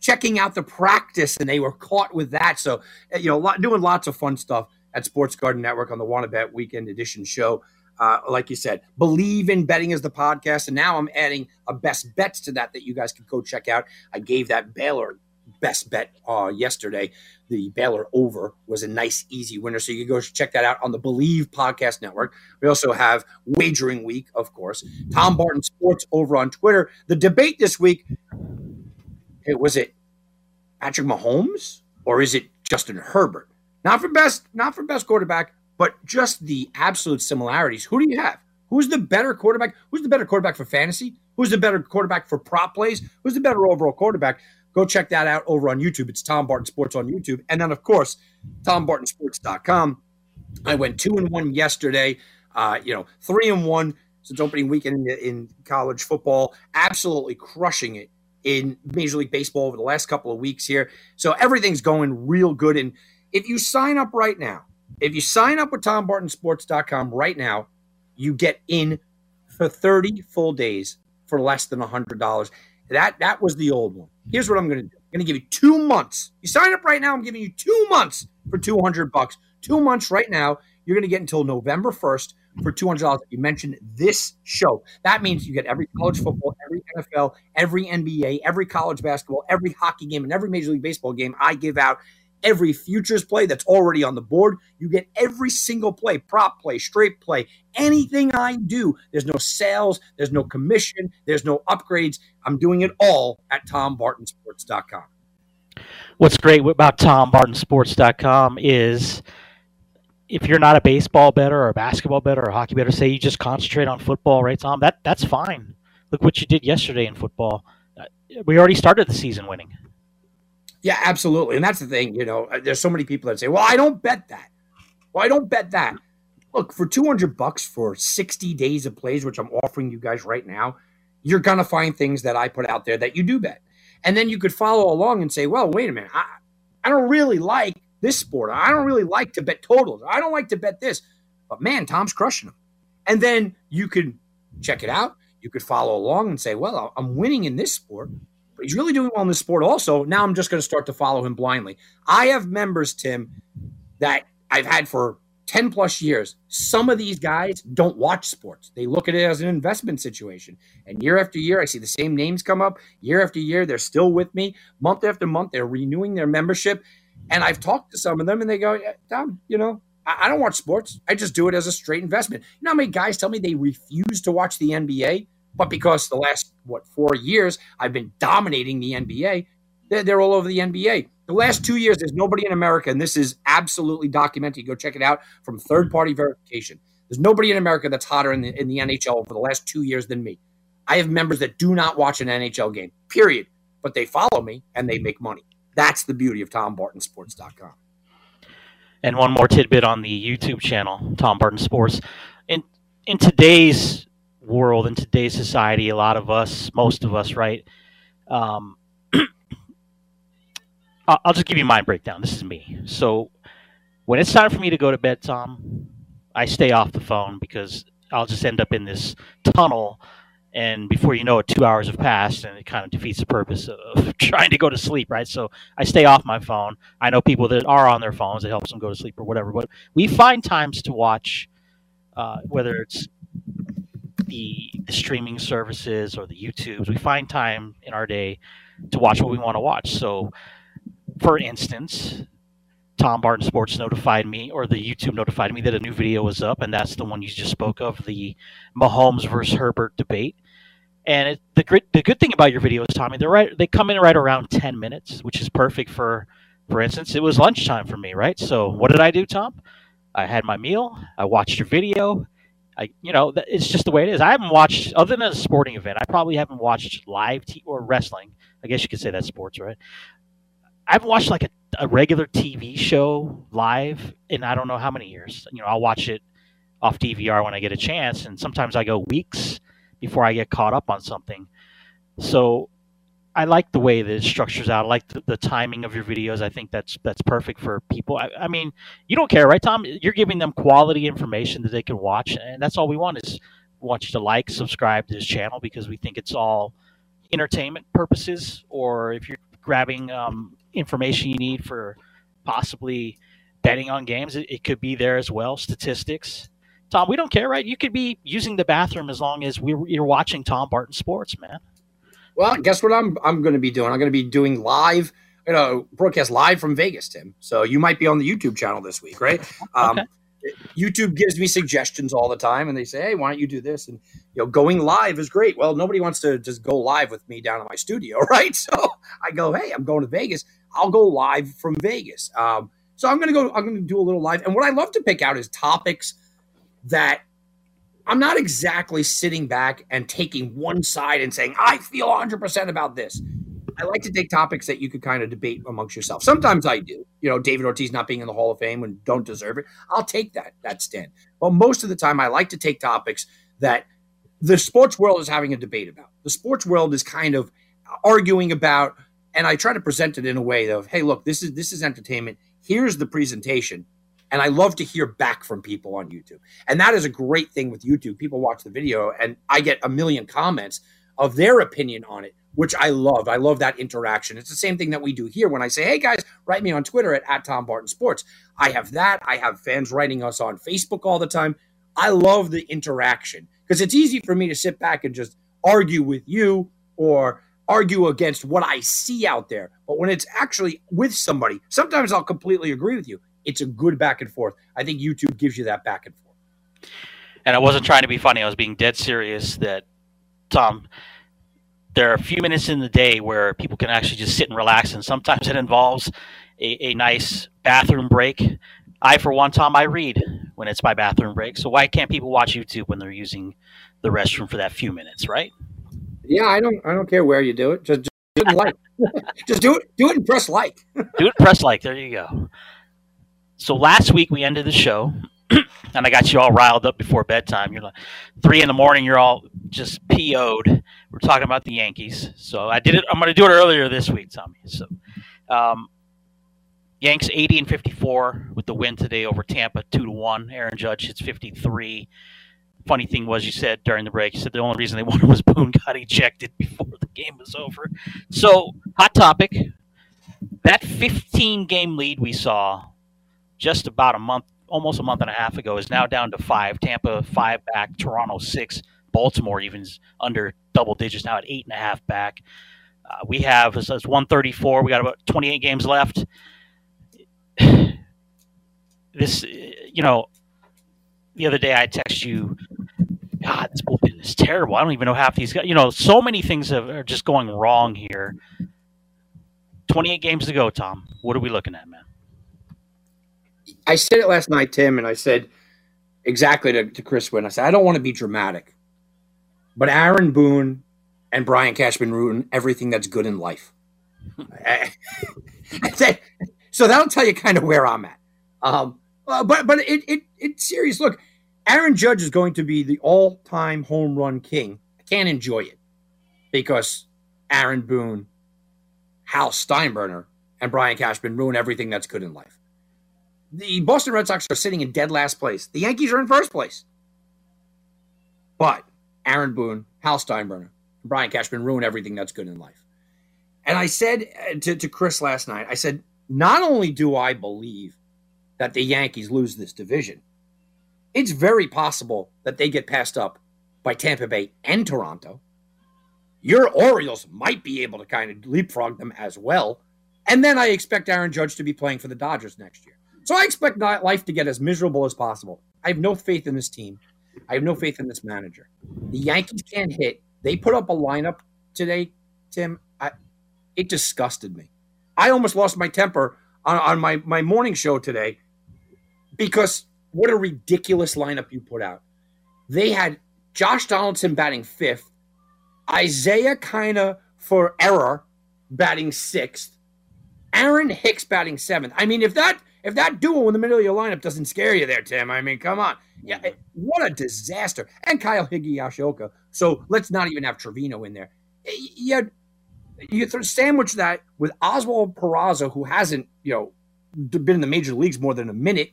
checking out the practice, and they were caught with that. So uh, you know, lot, doing lots of fun stuff at Sports Garden Network on the Wanna Bet Weekend Edition show. Uh, like you said, believe in betting is the podcast, and now I'm adding a best bets to that that you guys can go check out. I gave that Baylor best bet uh, yesterday. The Baylor over was a nice, easy winner, so you can go check that out on the Believe Podcast Network. We also have Wagering Week, of course. Tom Barton Sports over on Twitter. The debate this week, it was it Patrick Mahomes or is it Justin Herbert? Not for best, not for best quarterback, but just the absolute similarities. Who do you have? Who's the better quarterback? Who's the better quarterback for fantasy? Who's the better quarterback for prop plays? Who's the better overall quarterback? Go check that out over on YouTube. It's Tom Barton Sports on YouTube. And then, of course, TomBartonSports.com. I went two and one yesterday. Uh, you know, three and one since opening weekend in, in college football. Absolutely crushing it in Major League Baseball over the last couple of weeks here. So everything's going real good. And if you sign up right now, if you sign up with TomBartonSports.com right now, you get in for 30 full days for less than $100. That that was the old one. Here's what I'm going to do. I'm going to give you two months. You sign up right now. I'm giving you two months for 200 bucks. Two months right now. You're going to get until November 1st for $200. You mentioned this show. That means you get every college football, every NFL, every NBA, every college basketball, every hockey game, and every Major League Baseball game I give out every futures play that's already on the board. You get every single play, prop play, straight play, anything I do. There's no sales, there's no commission, there's no upgrades. I'm doing it all at tombartonsports.com. What's great about tombartonsports.com is if you're not a baseball bettor or a basketball bettor or a hockey bettor, say you just concentrate on football, right, Tom? That that's fine. Look what you did yesterday in football. Uh, we already started the season winning. Yeah, absolutely. And that's the thing, you know, uh, there's so many people that say, well, I don't bet that. Well, I don't bet that. Look, for 200 bucks for 60 days of plays, which I'm offering you guys right now, you're going to find things that I put out there that you do bet. And then you could follow along and say, well, wait a minute. I, I don't really like this sport. I don't really like to bet totals. I don't like to bet this. But man, Tom's crushing them. And then you could check it out. You could follow along and say, well, I'm winning in this sport he's really doing well in this sport also. Now I'm just going to start to follow him blindly. I have members, Tim, that I've had for 10 plus years. Some of these guys don't watch sports. They look at it as an investment situation. And year after year, I see the same names come up. Year after year, they're still with me. Month after month, they're renewing their membership. And I've talked to some of them and they go, Tom, you know, I, I don't watch sports. I just do it as a straight investment. You know how many guys tell me they refuse to watch the NBA? But because the last, what, four years, I've been dominating the NBA, they're, they're all over the NBA. The last two years, there's nobody in America, and this is absolutely documented. Go check it out from third party verification. There's nobody in America that's hotter in the, in the NHL for the last two years than me. I have members that do not watch an NHL game, period. But they follow me and they make money. That's the beauty of TomBartonSports.com. And one more tidbit on the YouTube channel, Tom Barton Sports. In in today's world in today's society, a lot of us, most of us, right? Um, I'll just give you my breakdown. This is me. So when it's time for me to go to bed, Tom, I stay off the phone because I'll just end up in this tunnel and before you know it, two hours have passed, and it kind of defeats the purpose of trying to go to sleep, right? So I stay off my phone. I know people that are on their phones; it helps them go to sleep or whatever. But we find times to watch, uh, whether it's the, the streaming services or the YouTubes. We find time in our day to watch what we want to watch. So, for instance, Tom Barton Sports notified me, or the YouTube notified me that a new video was up, and that's the one you just spoke of, the Mahomes versus Herbert debate. And it, the good the good thing about your videos, Tommy, they're right. They come in right around ten minutes, which is perfect for, for instance, it was lunchtime for me, right? So what did I do, Tom? I had my meal. I watched your video. I, you know, it's just the way it is. I haven't watched, other than a sporting event, I probably haven't watched live t- or wrestling. I guess you could say that's sports, right? I haven't watched like a, a regular TV show live in I don't know how many years. You know, I'll watch it off DVR when I get a chance, and sometimes I go weeks before I get caught up on something. So I like the way that it structures out. I like the, the, timing of your videos. I think that's that's perfect for people. I, I, mean, you don't care, right, Tom? You're giving them quality information that they can watch, and that's all we want is we want you to like, subscribe to this channel because we think it's all entertainment purposes, or if you're grabbing um, information you need for possibly betting on games, it, it could be there as well. Statistics. Tom, we don't care, right? You could be using the bathroom as long as we, you're watching Tom Barton Sports, man. Well, guess what I'm I'm going to be doing? I'm going to be doing live, you know, broadcast live from Vegas, Tim. So you might be on the YouTube channel this week, right? Um, okay. YouTube gives me suggestions all the time, and they say, "Hey, why don't you do this?" And you know, going live is great. Well, nobody wants to just go live with me down in my studio, right? So I go, "Hey, I'm going to Vegas. I'll go live from Vegas." Um, so I'm going to go. I'm going to do a little live, and what I love to pick out is topics that I'm not exactly sitting back and taking one side and saying, I feel 100% about this. I like to take topics that you could kind of debate amongst yourself. Sometimes I do. You know, David Ortiz not being in the Hall of Fame and don't deserve it. I'll take that, that stand. But most of the time, I like to take topics that the sports world is having a debate about. The sports world is kind of arguing about, and I try to present it in a way of, hey, look, this is this is entertainment. Here's the presentation. And I love to hear back from people on YouTube. And that is a great thing with YouTube. People watch the video and I get a million comments of their opinion on it, which I love. I love that interaction. It's the same thing that we do here when I say, hey guys, write me on Twitter at, at Tom Barton Sports. I have that. I have fans writing us on Facebook all the time. I love the interaction because it's easy for me to sit back and just argue with you or argue against what I see out there. But when it's actually with somebody, sometimes I'll completely agree with you. It's a good back and forth. I think YouTube gives you that back and forth. And I wasn't trying to be funny. I was being dead serious that, Tom, there are a few minutes in the day where people can actually just sit and relax. And sometimes it involves a, a nice bathroom break. I, for one, Tom, I read when it's my bathroom break. So why can't people watch YouTube when they're using the restroom for that few minutes, right? Yeah, I don't. I don't care where you do it. Just, just do it like. just do it. Do it and press like. do it. Press like. There you go. So last week we ended the show, and I got you all riled up before bedtime. You're like three in the morning. You're all just PO'd. We're talking about the Yankees. So I did it. I'm going to do it earlier this week, Tommy. So, um, Yanks 80 and 54 with the win today over Tampa, two to one. Aaron Judge hits 53. Funny thing was, you said during the break, you said the only reason they won was Boone got ejected before the game was over. So, hot topic. That 15 game lead we saw just about a month, almost a month and a half ago, is now down to five. Tampa five back, Toronto six, Baltimore even under double digits now at eight and a half back. Uh, we have it's, it's 134. We got about 28 games left. This, you know, the other day I text you, God, this bullpen is terrible. I don't even know half these guys. You know, so many things are just going wrong here. 28 games to go, Tom. What are we looking at, man? I said it last night, Tim, and I said exactly to, to Chris Wynn. I said, I don't want to be dramatic, but Aaron Boone and Brian Cashman ruin everything that's good in life. I, said, so that'll tell you kind of where I'm at. Um, uh, but but it, it it's serious. Look, Aaron Judge is going to be the all time home run king. I can't enjoy it because Aaron Boone, Hal Steinbrenner, and Brian Cashman ruin everything that's good in life the Boston Red Sox are sitting in dead last place. The Yankees are in first place. But Aaron Boone Hal Steinbrenner, Brian Cashman ruin everything that's good in life. And I said uh, to, to Chris last night, I said, not only do I believe that the Yankees lose this division, it's very possible that they get passed up by Tampa Bay and Toronto. Your Orioles might be able to kind of leapfrog them as well. And then I expect Aaron Judge to be playing for the Dodgers next year. So I expect life to get as miserable as possible. I have no faith in this team. I have no faith in this manager. The Yankees can't hit. They put up a lineup today, Tim. I, it disgusted me. I almost lost my temper on, on my, my morning show today because what a ridiculous lineup you put out. They had Josh Donaldson batting fifth, Isiah Kiner Falefa batting sixth, Aaron Hicks batting seventh. I mean, if that if that duo in the middle of your lineup doesn't scare you there, Tim, I mean, come on. Yeah, what a disaster. And Kyle Higgy So let's not even have Trevino in there. You, you sandwich that with Oswald Peraza, who hasn't, you know, been in the major leagues more than a minute,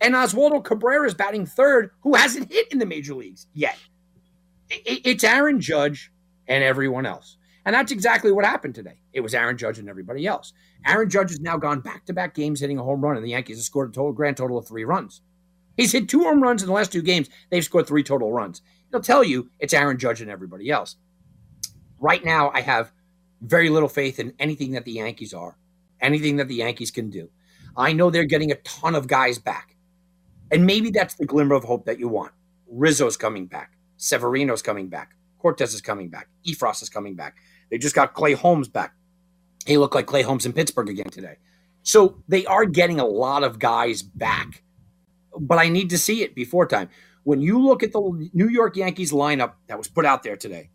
and Oswaldo Cabrera is batting third, who hasn't hit in the major leagues yet. It's Aaron Judge and everyone else. And that's exactly what happened today. It was Aaron Judge and everybody else. Aaron Judge has now gone back to back games hitting a home run, and the Yankees have scored a total grand total of three runs. He's hit two home runs in the last two games. They've scored three total runs. It'll tell you it's Aaron Judge and everybody else. Right now, I have very little faith in anything that the Yankees are, anything that the Yankees can do. I know they're getting a ton of guys back. And maybe that's the glimmer of hope that you want. Rizzo's coming back. Severino's coming back. Cortes is coming back. Effross is coming back. They just got Clay Holmes back. He looked like Clay Holmes in Pittsburgh again today. So they are getting a lot of guys back but I need to see it before time. When you look at the New York Yankees lineup that was put out there today,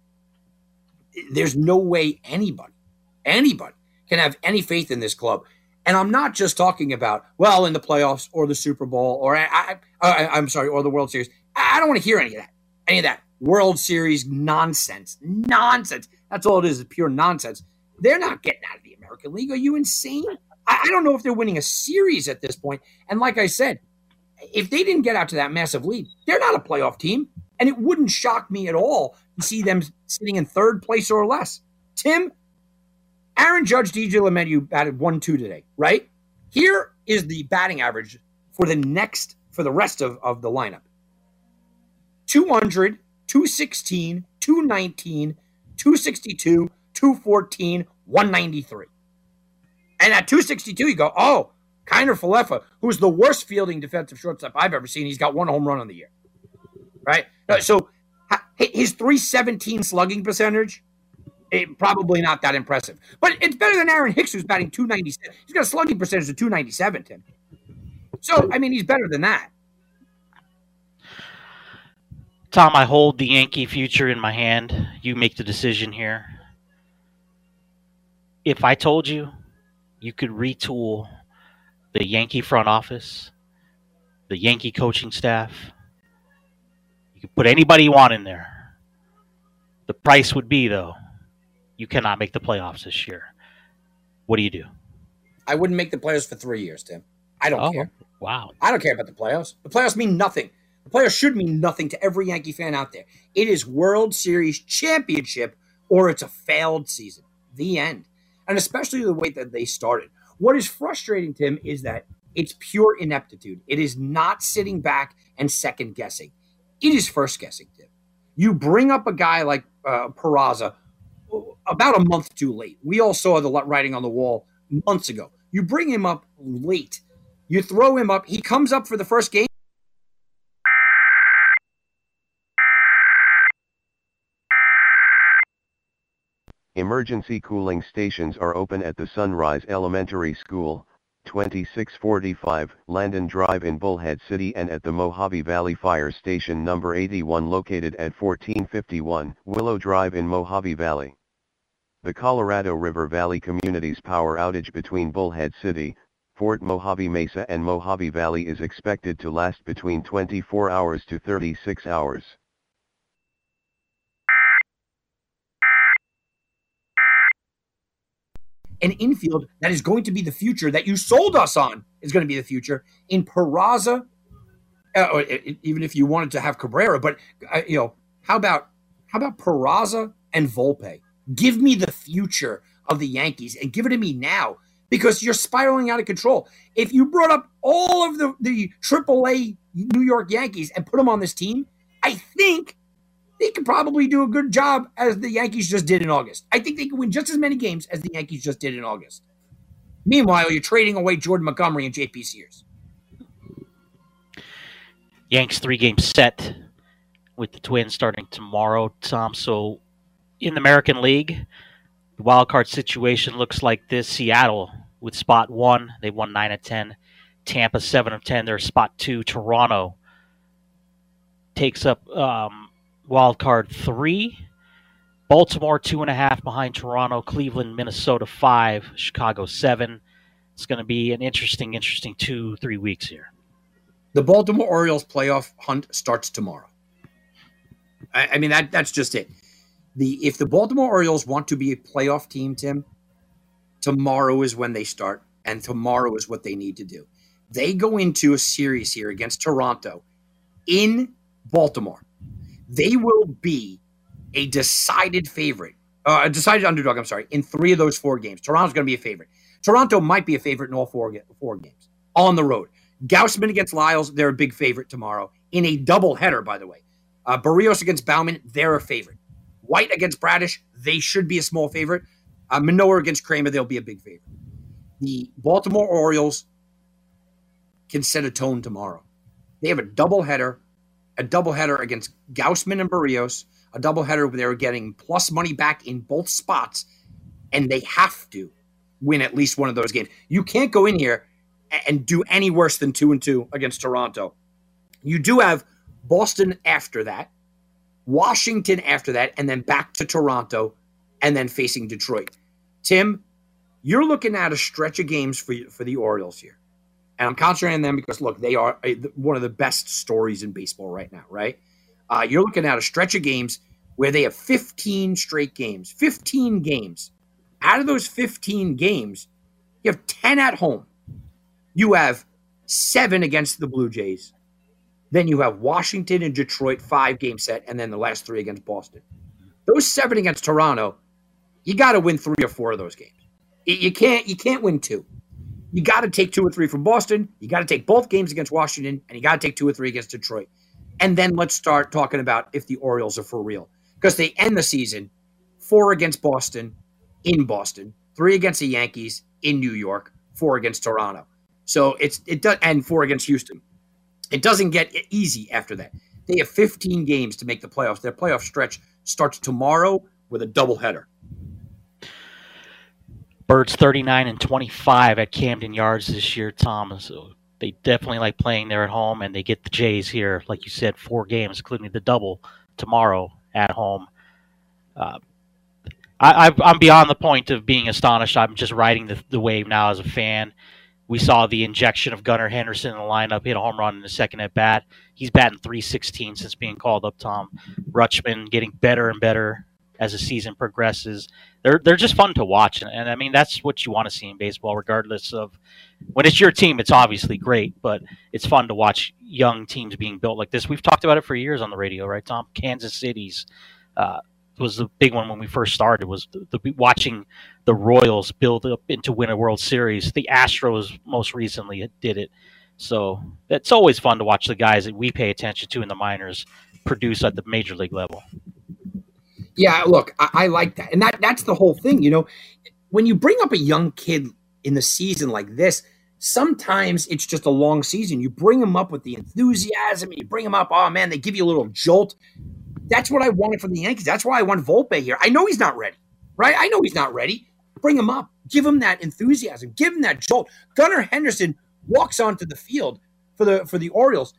there's no way anybody, anybody can have any faith in this club. And I'm not just talking about, well, in the playoffs or the Super Bowl or I, I, am sorry, or the World Series. I don't want to hear any of that. Any of that World Series nonsense. Nonsense. That's all it is, pure nonsense. They're not getting out of the American League. Are you insane? I, I don't know if they're winning a series at this point. And like I said, if they didn't get out to that massive lead, they're not a playoff team. And it wouldn't shock me at all to see them sitting in third place or less. Tim, Aaron Judge, DJ LeMahieu batted 1 2 today, right? Here is the batting average for the next, for the rest of, of the lineup 200, 216, 219, 262, 214, 193. And at 262, you go, oh, Kiner Falefa, who's the worst fielding defensive shortstop I've ever seen. He's got one home run on the year. Right? So his 317 slugging percentage, it, eh, probably not that impressive. But it's better than Aaron Hicks, who's batting 297. He's got a slugging percentage of 297, Tim. So, I mean, he's better than that. Tom, I hold the Yankee future in my hand. You make the decision here. If I told you you could retool the Yankee front office, the Yankee coaching staff. You can put anybody you want in there. The price would be, though, you cannot make the playoffs this year. What do you do? I wouldn't make the playoffs for three years, Tim. I don't oh, care. Wow. I don't care about the playoffs. The playoffs mean nothing. The playoffs should mean nothing to every Yankee fan out there. It is World Series championship or it's a failed season. The end. And especially the way that they started. What is frustrating, Tim, is that it's pure ineptitude. It is not sitting back and second guessing. It is first guessing, Tim. You bring up a guy like uh, Peraza about a month too late. We all saw the writing on the wall months ago. You bring him up late. You throw him up. He comes up for the first game. Emergency cooling stations are open at the Sunrise Elementary School, 2645 Landon Drive in Bullhead City and at the Mojave Valley Fire Station number 81 located at 1451 Willow Drive in Mojave Valley. The Colorado River Valley Communities power outage between Bullhead City, Fort Mojave Mesa and Mojave Valley is expected to last between 24 hours to 36 hours. An infield that is going to be the future that you sold us on is going to be the future in Peraza. Uh, even if you wanted to have Cabrera, but uh, you know, how about How about Peraza and Volpe? Give me the future of the Yankees and give it to me now because you're spiraling out of control. If you brought up all of the, the AAA New York Yankees and put them on this team, I think they could probably do a good job as the Yankees just did in August. I think they could win just as many games as the Yankees just did in August. Meanwhile, you're trading away Jordan Montgomery and JP Sears. Yanks three game set with the Twins starting tomorrow, Tom. So in the American League, the wild card situation looks like this: Seattle with spot one, they won nine of ten. Tampa seven of ten. They're spot two. Toronto takes up um, wild card three. Baltimore two and a half behind Toronto. Cleveland, Minnesota five. Chicago seven. It's going to be an interesting, interesting two, three weeks here. The Baltimore Orioles playoff hunt starts tomorrow. I, I mean that that's just it. The if the Baltimore Orioles want to be a playoff team, Tim, tomorrow is when they start, and tomorrow is what they need to do. They go into a series here against Toronto in Baltimore. They will be a decided favorite, uh, a decided underdog. I'm sorry, in three of those four games. Toronto's going to be a favorite. Toronto might be a favorite in all four four games on the road. Gausman against Lyles, they're a big favorite tomorrow in a double header, by the way. Uh, Berrios against Baumann, they're a favorite. White against Bradish, they should be a small favorite. Uh, Manoah against Kremer, they'll be a big favorite. The Baltimore Orioles can set a tone tomorrow. They have a double header, a double header against Gausman and Berrios, a double header where they're getting plus money back in both spots, and they have to win at least one of those games. You can't go in here and do any worse than two and two against Toronto. You do have Boston after that, Washington after that, and then back to Toronto, and then facing Detroit. Tim, you're looking at a stretch of games for for the Orioles here, and I'm concentrating on them because look, they are a, one of the best stories in baseball right now. Right? Uh, you're looking at a stretch of games where they have 15 straight games, 15 games. Out of those 15 games, you have 10 at home. You have seven against the Blue Jays. Then you have Washington and Detroit, five game set, and then the last three against Boston. Those seven against Toronto, you got to win three or four of those games. You can't you can't win two. You got to take two or three from Boston. You got to take both games against Washington, and you got to take two or three against Detroit. And then let's start talking about if the Orioles are for real, because they end the season four against Boston in Boston, three against the Yankees in New York, four against Toronto. So it's it does and four against Houston. It doesn't get easy after that. They have 15 games to make the playoffs. Their playoff stretch starts tomorrow with a doubleheader. Birds 39 and 25 at Camden Yards this year, Tom. So they definitely like playing there at home, and they get the Jays here, like you said, four games, including the double tomorrow at home. Uh, I, am beyond the point of being astonished. I'm just riding the, the wave now as a fan. We saw the injection of Gunnar Henderson in the lineup, hit a home run in the second at bat. He's batting 316 since being called up, Tom. Rutschman getting better and better as the season progresses. They're they're just fun to watch, and, and I mean that's what you want to see in baseball, regardless of when it's your team. It's obviously great, but it's fun to watch young teams being built like this. We've talked about it for years on the radio, right, Tom? Kansas City's uh, was the big one when we first started was the, the, watching the Royals build up into win a World Series. The Astros most recently did it. So it's always fun to watch the guys that we pay attention to in the minors produce at the major league level. Yeah, look, I, I like that, and that that's the whole thing. You know, when you bring up a young kid in the season like this, sometimes it's just a long season. You bring them up with the enthusiasm, you bring them up. Oh man, they give you a little jolt. That's what I wanted from the Yankees. That's why I want Volpe here. I know he's not ready, right? I know he's not ready. Bring him up. Give him that enthusiasm. Give him that jolt. Gunnar Henderson walks onto the field for the for the Orioles.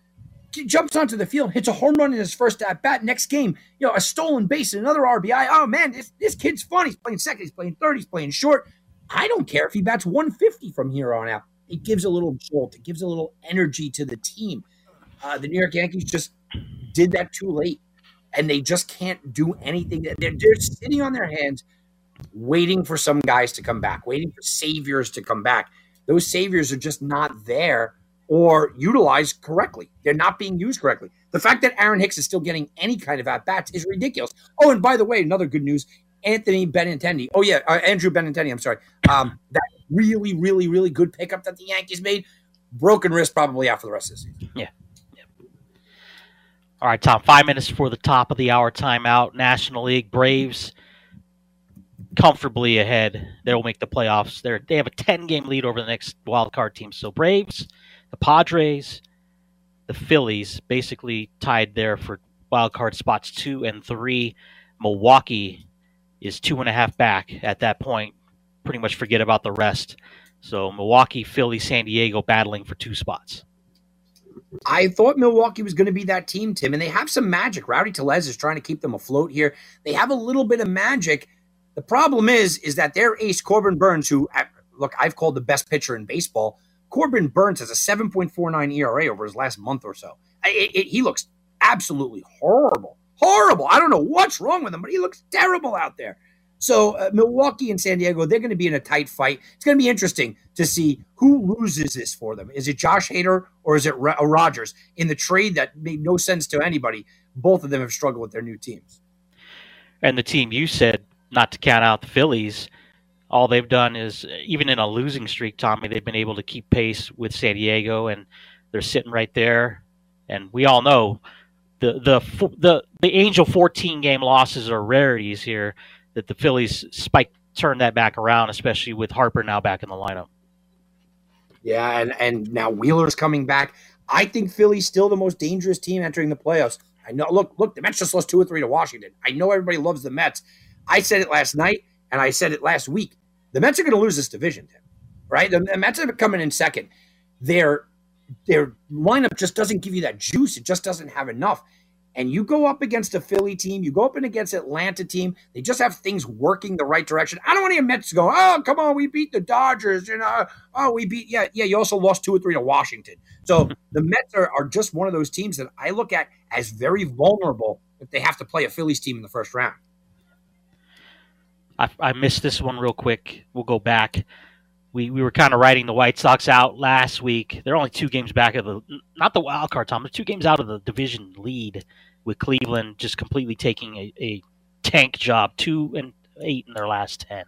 Jumps onto the field, hits a home run in his first at bat. Next game, you know, a stolen base and another RBI. Oh man, this, this kid's fun. He's playing second. He's playing third. He's playing short. I don't care if he bats 150 from here on out. It gives a little jolt. It gives a little energy to the team. Uh, the New York Yankees just did that too late and they just can't do anything. They're, they're sitting on their hands, waiting for some guys to come back, waiting for saviors to come back. Those saviors are just not there or utilized correctly. They're not being used correctly. The fact that Aaron Hicks is still getting any kind of at bats is ridiculous. Oh, and by the way, another good news: Anthony Benintendi. Oh yeah, uh, Andrew Benintendi. I'm sorry. Um, that really, really, really good pickup that the Yankees made. Broken wrist, probably out for the rest of the season. Yeah. All right, Tom. Five minutes before the top of the hour timeout. National League Braves comfortably ahead. They'll make the playoffs. They they have a ten game lead over the next wild card team. So Braves, the Padres, the Phillies basically tied there for wild card spots two and three. Milwaukee is two and a half back at that point. Pretty much forget about the rest. So Milwaukee, Philly, San Diego battling for two spots. I thought Milwaukee was going to be that team, Tim, and they have some magic. Rowdy Tellez is trying to keep them afloat here. They have a little bit of magic. The problem is, is that their ace Corbin Burnes, who look, I've called the best pitcher in baseball. Corbin Burnes has a 7.49 ERA over his last month or so. It, it, he looks absolutely horrible, horrible. I don't know what's wrong with him, but he looks terrible out there. So uh, Milwaukee and San Diego, they're going to be in a tight fight. It's going to be interesting to see who loses this for them. Is it Josh Hader or is it uh, Rogers in the trade that made no sense to anybody? Both of them have struggled with their new teams. And the team you said, not to count out the Phillies, all they've done is even in a losing streak, Tommy, they've been able to keep pace with San Diego, and they're sitting right there. And we all know the the the the Angel 14 game losses are rarities here that the Phillies spike turn that back around, especially with Harper now back in the lineup. Yeah, and and now Wheeler's coming back. I think Philly's still the most dangerous team entering the playoffs. I know. Look, look, the Mets just lost two or three to Washington. I know everybody loves the Mets. I said it last night, and I said it last week. The Mets are going to lose this division, Tim. Right? The, the Mets are coming in second. Their their lineup just doesn't give you that juice. It just doesn't have enough and you go up against a Philly team, you go up and against Atlanta team, they just have things working the right direction. I don't want any Mets to go, oh, come on, we beat the Dodgers, you know, oh, we beat, yeah, yeah, you also lost two or three to Washington. So hmm. the Mets are, are just one of those teams that I look at as very vulnerable if they have to play a Phillies team in the first round. I, I missed this one real quick. We'll go back. We, we were kind of writing the White Sox out last week. They're only two games back of the not the wild card, Tom. They're two games out of the division lead with Cleveland just completely taking a, a tank job, two and eight in their last ten.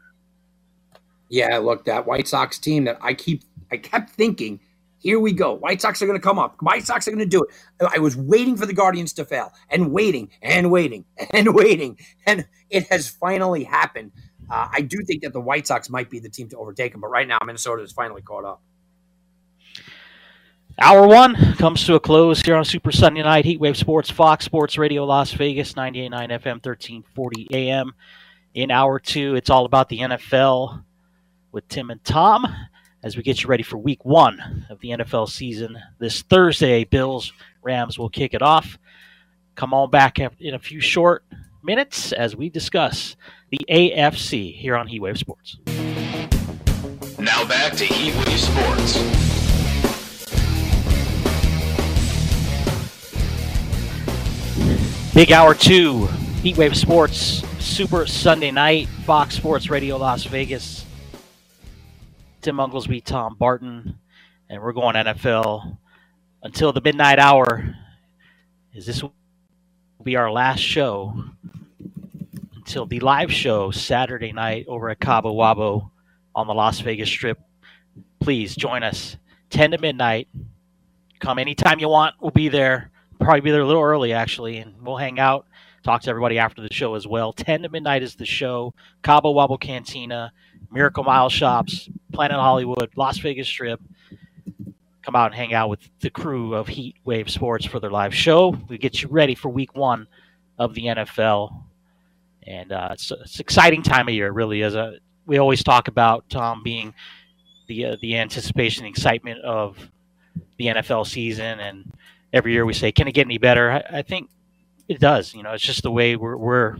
Yeah, look, that White Sox team that I keep I kept thinking, here we go. White Sox are going to come up. White Sox are going to do it. I was waiting for the Guardians to fail and waiting and waiting and waiting, and it has finally happened. Uh, I do think that the White Sox might be the team to overtake them, but right now Minnesota is finally caught up. Hour one comes to a close here on Super Sunday Night Heatwave Sports, Fox Sports Radio, Las Vegas, 98.9 FM, 1340 AM. In hour two, it's all about the NFL with Tim and Tom as we get you ready for week one of the NFL season. This Thursday, Bills Rams will kick it off. Come on back in a few short minutes as we discuss the AFC here on Heatwave Sports. Now back to Heatwave Sports. Big Hour 2, Heatwave Sports, Super Sunday Night, Fox Sports Radio Las Vegas. Tim Unglesby, Tom Barton, and we're going NFL until the midnight hour. Is this will be our last show until the live show Saturday night over at Cabo Wabo on the Las Vegas Strip. Please join us 10 to midnight. Come anytime you want. We'll be there probably be there a little early actually, and we'll hang out, talk to everybody after the show as well. Ten to midnight is the show. Cabo Wabo Cantina, Miracle Mile Shops, Planet Hollywood, Las Vegas Strip. Come out and hang out with the crew of Heat Wave Sports for their live show. We get you ready for Week One of the NFL, and uh, it's, it's exciting time of year. Really is. A, we always talk about Tom being the uh, the anticipation, excitement of the NFL season, and every year we say, can it get any better? I, I think it does. You know, it's just the way we're we're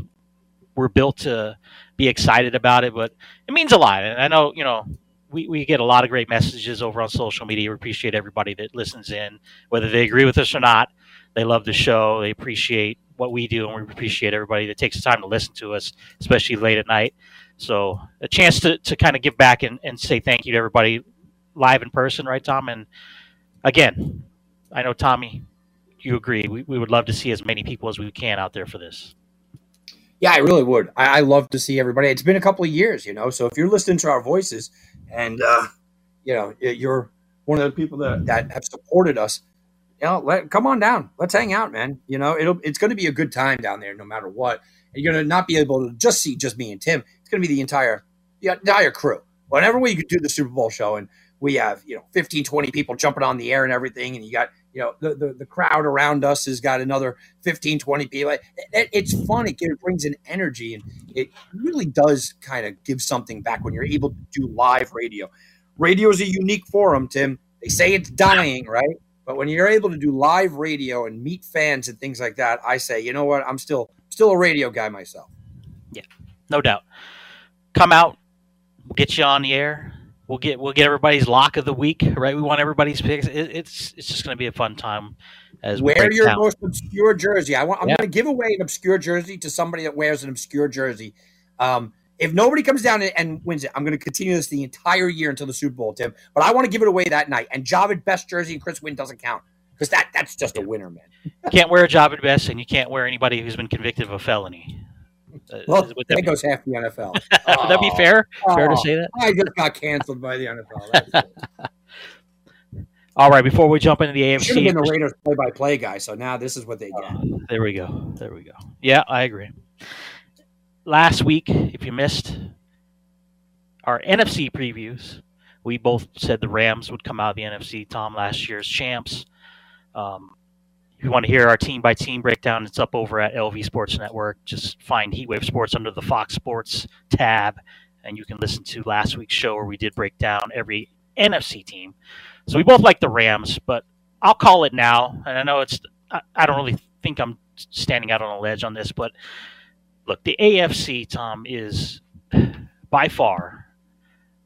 we're built to be excited about it, but it means a lot. And I know, you know, we, we get a lot of great messages over on social media. We appreciate everybody that listens in, whether they agree with us or not. They love the show. They appreciate what we do, and we appreciate everybody that takes the time to listen to us, especially late at night. So a chance to, to kind of give back and, and say thank you to everybody live in person, right, Tom? And again, I know Tommy, you agree. We, we would love to see as many people as we can out there for this. Yeah, I really would. I, I love to see everybody. It's been a couple of years, you know. So if you're listening to our voices, and uh, you know you're one of the people that, that have supported us, you know, let come on down. Let's hang out, man. You know, it'll it's going to be a good time down there, no matter what. And you're going to not be able to just see just me and Tim. It's going to be the entire the entire crew. Whenever we could do the Super Bowl show, and we have you know 15, 20 people jumping on the air and everything, and you got you know the, the, the crowd around us has got another 15 20 people. It, it, it's fun. It, it brings an energy and it really does kind of give something back when you're able to do live radio. Radio is a unique forum tim. They say it's dying right? But when you're able to do live radio and meet fans and things like that i say you know what? I'm still still a radio guy myself. Yeah no doubt. Come out we'll get you on the air We'll get we'll get everybody's lock of the week, right? We want everybody's picks. It, it's it's just going to be a fun time. As wear your down. most obscure jersey. I want. I'm yeah. going to give away an obscure jersey to somebody that wears an obscure jersey. Um, if nobody comes down and wins it, I'm going to continue this the entire year until the Super Bowl, Tim. But I want to give it away that night. And Jahvid Best jersey and Chris Wynn doesn't count because that that's just yeah. a winner, man. you can't wear a Jahvid Best, and you can't wear anybody who's been convicted of a felony. Uh, well, that, that goes half the NFL. Would that be fair? Oh, fair to say that? I just got canceled by the NFL. All right, before we jump into the AFC, should have been the Raiders play-by-play guy. So now this is what they get. Uh, there we go. There we go. Yeah, I agree. Last week, if you missed our NFC previews, we both said the Rams would come out of the NFC. Tom, last year's champs. Um, you want to hear our team by team breakdown, it's up over at LV Sports Network. Just find Heatwave Sports under the Fox Sports tab, and you can listen to last week's show where we did break down every NFC team. So we both like the Rams, but I'll call it now. And I know it's, I, I don't really think I'm standing out on a ledge on this, but look, the AFC, Tom, is by far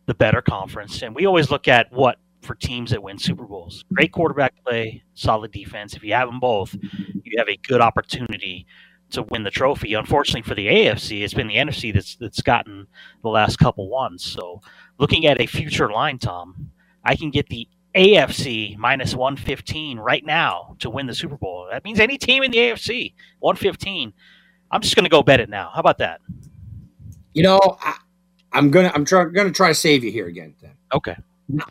the better conference. And we always look at what for teams that win Super Bowls. Great quarterback play, solid defense. If you have them both, you have a good opportunity to win the trophy. Unfortunately for the AFC, it's been the NFC that's that's gotten the last couple ones. So looking at a future line, Tom, I can get the AFC minus 115 right now to win the Super Bowl. That means any team in the AFC, 115. I'm just going to go bet it now. How about that? You know, I, am gonna I'm try, gonna try to save you here again. Then. Okay.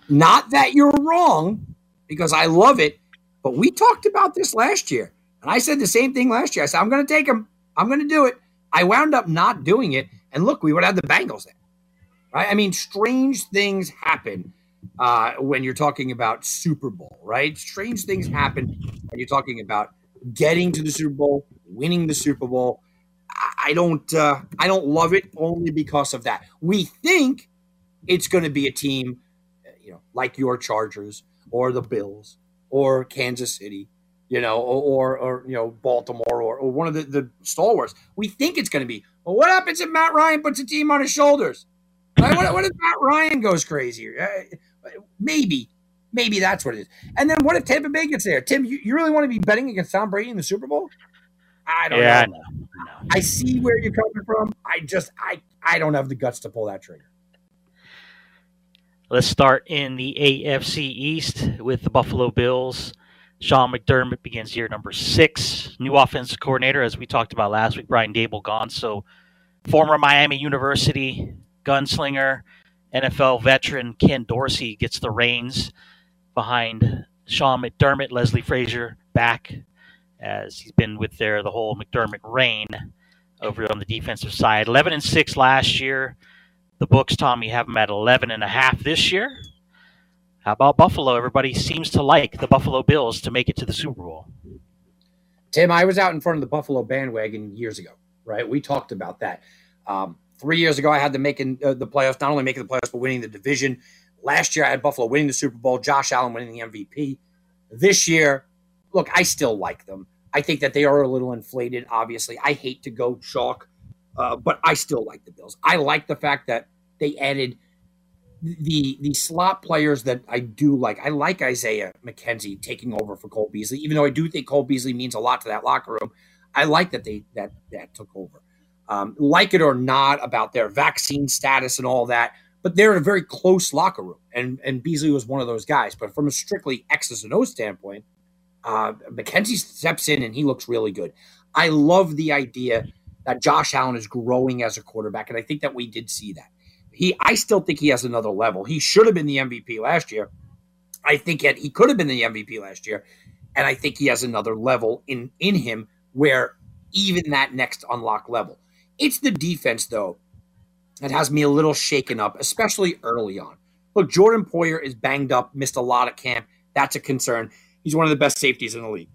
Not that you're wrong, because I love it, but we talked about this last year. And I said the same thing last year. I said, I'm going to take him. I'm going to do it. I wound up not doing it. And look, we would have the Bengals there. Right? I mean, strange things happen uh, when you're talking about Super Bowl, right? Strange things happen when you're talking about getting to the Super Bowl, winning the Super Bowl. I don't, uh, I don't love it only because of that. We think it's going to be a team you know, like your Chargers or the Bills or Kansas City, you know, or, or, or you know, Baltimore or, or one of the, the stalwarts. We think it's going to be, well, what happens if Matt Ryan puts a team on his shoulders? What, what if Matt Ryan goes crazy? Uh, maybe, maybe that's what it is. And then what if Tampa Bay gets there? Tim, you, you really want to be betting against Tom Brady in the Super Bowl? I don't yeah, know. I, know. I see where you're coming from. I just, I, I don't have the guts to pull that trigger. Let's start in the AFC East with the Buffalo Bills. Sean McDermott begins year number six. New offensive coordinator, as we talked about last week, Brian Daboll gone. So, former Miami University gunslinger, NFL veteran Ken Dorsey gets the reins behind Sean McDermott. Leslie Frazier back as he's been with there the whole McDermott reign over on the defensive side. 11 and 6 last year the books, Tommy, have them at 11 and a half this year. How about Buffalo? Everybody seems to like the Buffalo Bills to make it to the Super Bowl. Tim, I was out in front of the Buffalo bandwagon years ago, right? We talked about that. Um, three years ago, I had them making uh, the playoffs, not only making the playoffs, but winning the division. Last year, I had Buffalo winning the Super Bowl, Josh Allen winning the MVP. This year, look, I still like them. I think that they are a little inflated, obviously. I hate to go chalk uh, but I still like the Bills. I like the fact that they added the the slot players that I do like. I like Isaiah McKenzie taking over for Cole Beasley, even though I do think Cole Beasley means a lot to that locker room. I like that they that that took over. Um, like it or not about their vaccine status and all that, but they're in a very close locker room, and and Beasley was one of those guys. But from a strictly X's and O standpoint, uh, McKenzie steps in and he looks really good. I love the idea that Josh Allen is growing as a quarterback, and I think that we did see that. He, I still think he has another level. He should have been the MVP last year. I think that he could have been the MVP last year, and I think he has another level in in him where even that next unlock level. It's the defense though that has me a little shaken up, especially early on. Look, Jordan Poyer is banged up, missed a lot of camp. That's a concern. He's one of the best safeties in the league.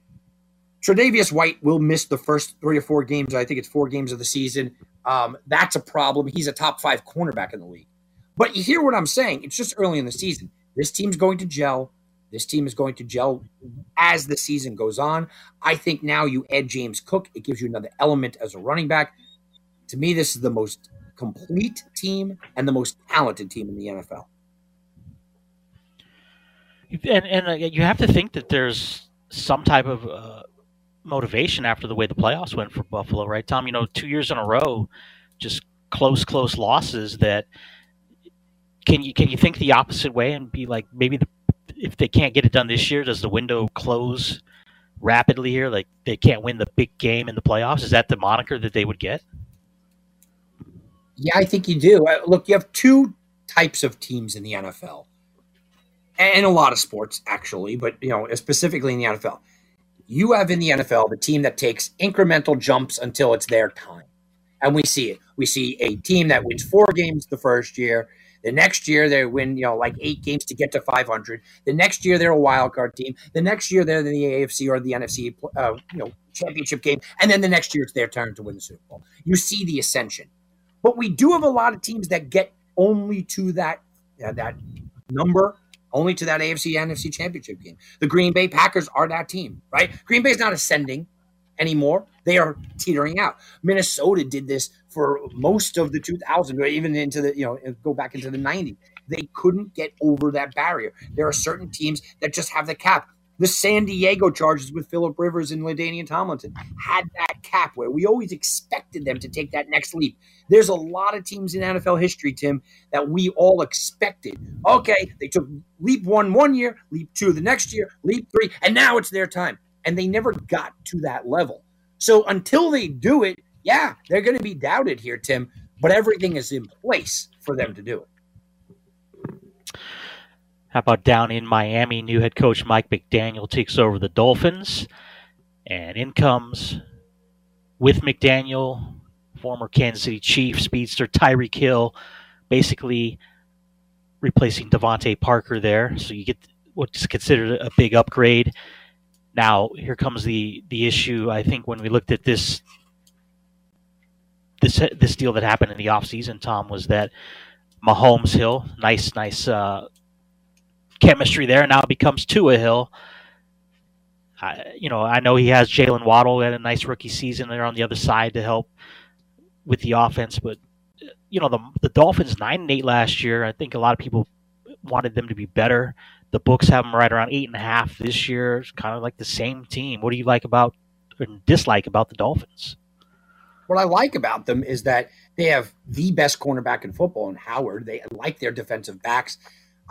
Tre'Davious White will miss the first three or four games. I think it's four games of the season. Um, that's a problem. He's a top five cornerback in the league. But you hear what I'm saying? It's just early in the season. This team's going to gel. This team is going to gel as the season goes on. I think now you add James Cook, it gives you another element as a running back. To me, this is the most complete team and the most talented team in the NFL. And and uh, you have to think that there's some type of uh, motivation after the way the playoffs went for Buffalo, right, Tom? You know, two years in a row, just close, close losses. That can you can you think the opposite way and be like maybe the, if they can't get it done this year, does the window close rapidly here? Like they can't win the big game in the playoffs. Is that the moniker that they would get? Yeah, I think you do. Uh, look, you have two types of teams in the NFL, and a lot of sports actually, but you know specifically in the NFL you have in the NFL the team that takes incremental jumps until it's their time. And we see it. We see a team that wins four games the first year. The next year they win, you know, like eight games to get to 500. The next year they're a wild card team. The next year they're in the AFC or the NFC, uh, you know, championship game. And then the next year it's their turn to win the Super Bowl. You see the ascension. But we do have a lot of teams that get only to that uh, that number only to that AFC NFC championship game. The Green Bay Packers are that team, right? Green Bay's not ascending anymore. They are teetering out. Minnesota did this for most of the 2000s, or even into the, you know, go back into the 90s. They couldn't get over that barrier. There are certain teams that just have the cap. The San Diego Chargers with Philip Rivers and LaDainian Tomlinson had that cap where we always expected them to take that next leap. There's a lot of teams in NFL history, Tim, that we all expected. Okay, they took leap one one year, leap two the next year, leap three, and now it's their time. And they never got to that level. So until they do it, yeah, they're going to be doubted here, Tim, but everything is in place for them to do it. How about down in Miami, new head coach Mike McDaniel takes over the Dolphins, and in comes with McDaniel, former Kansas City Chief speedster Tyreek Hill, basically replacing DeVante Parker there. So you get what's considered a big upgrade. Now here comes the the issue. I think when we looked at this this this deal that happened in the offseason, Tom, was that Mahomes Hill, nice nice uh, chemistry there. Now it becomes Tua Hill. I, you know, I know he has Jalen Waddle had a nice rookie season there on the other side to help with the offense, but you know the the Dolphins nine and eight last year. I think a lot of people wanted them to be better. The books have them right around eight and a half this year. It's kind of like the same team. What do you like about or dislike about the Dolphins? What I like about them is that they have the best cornerback in football in Howard. They like their defensive backs.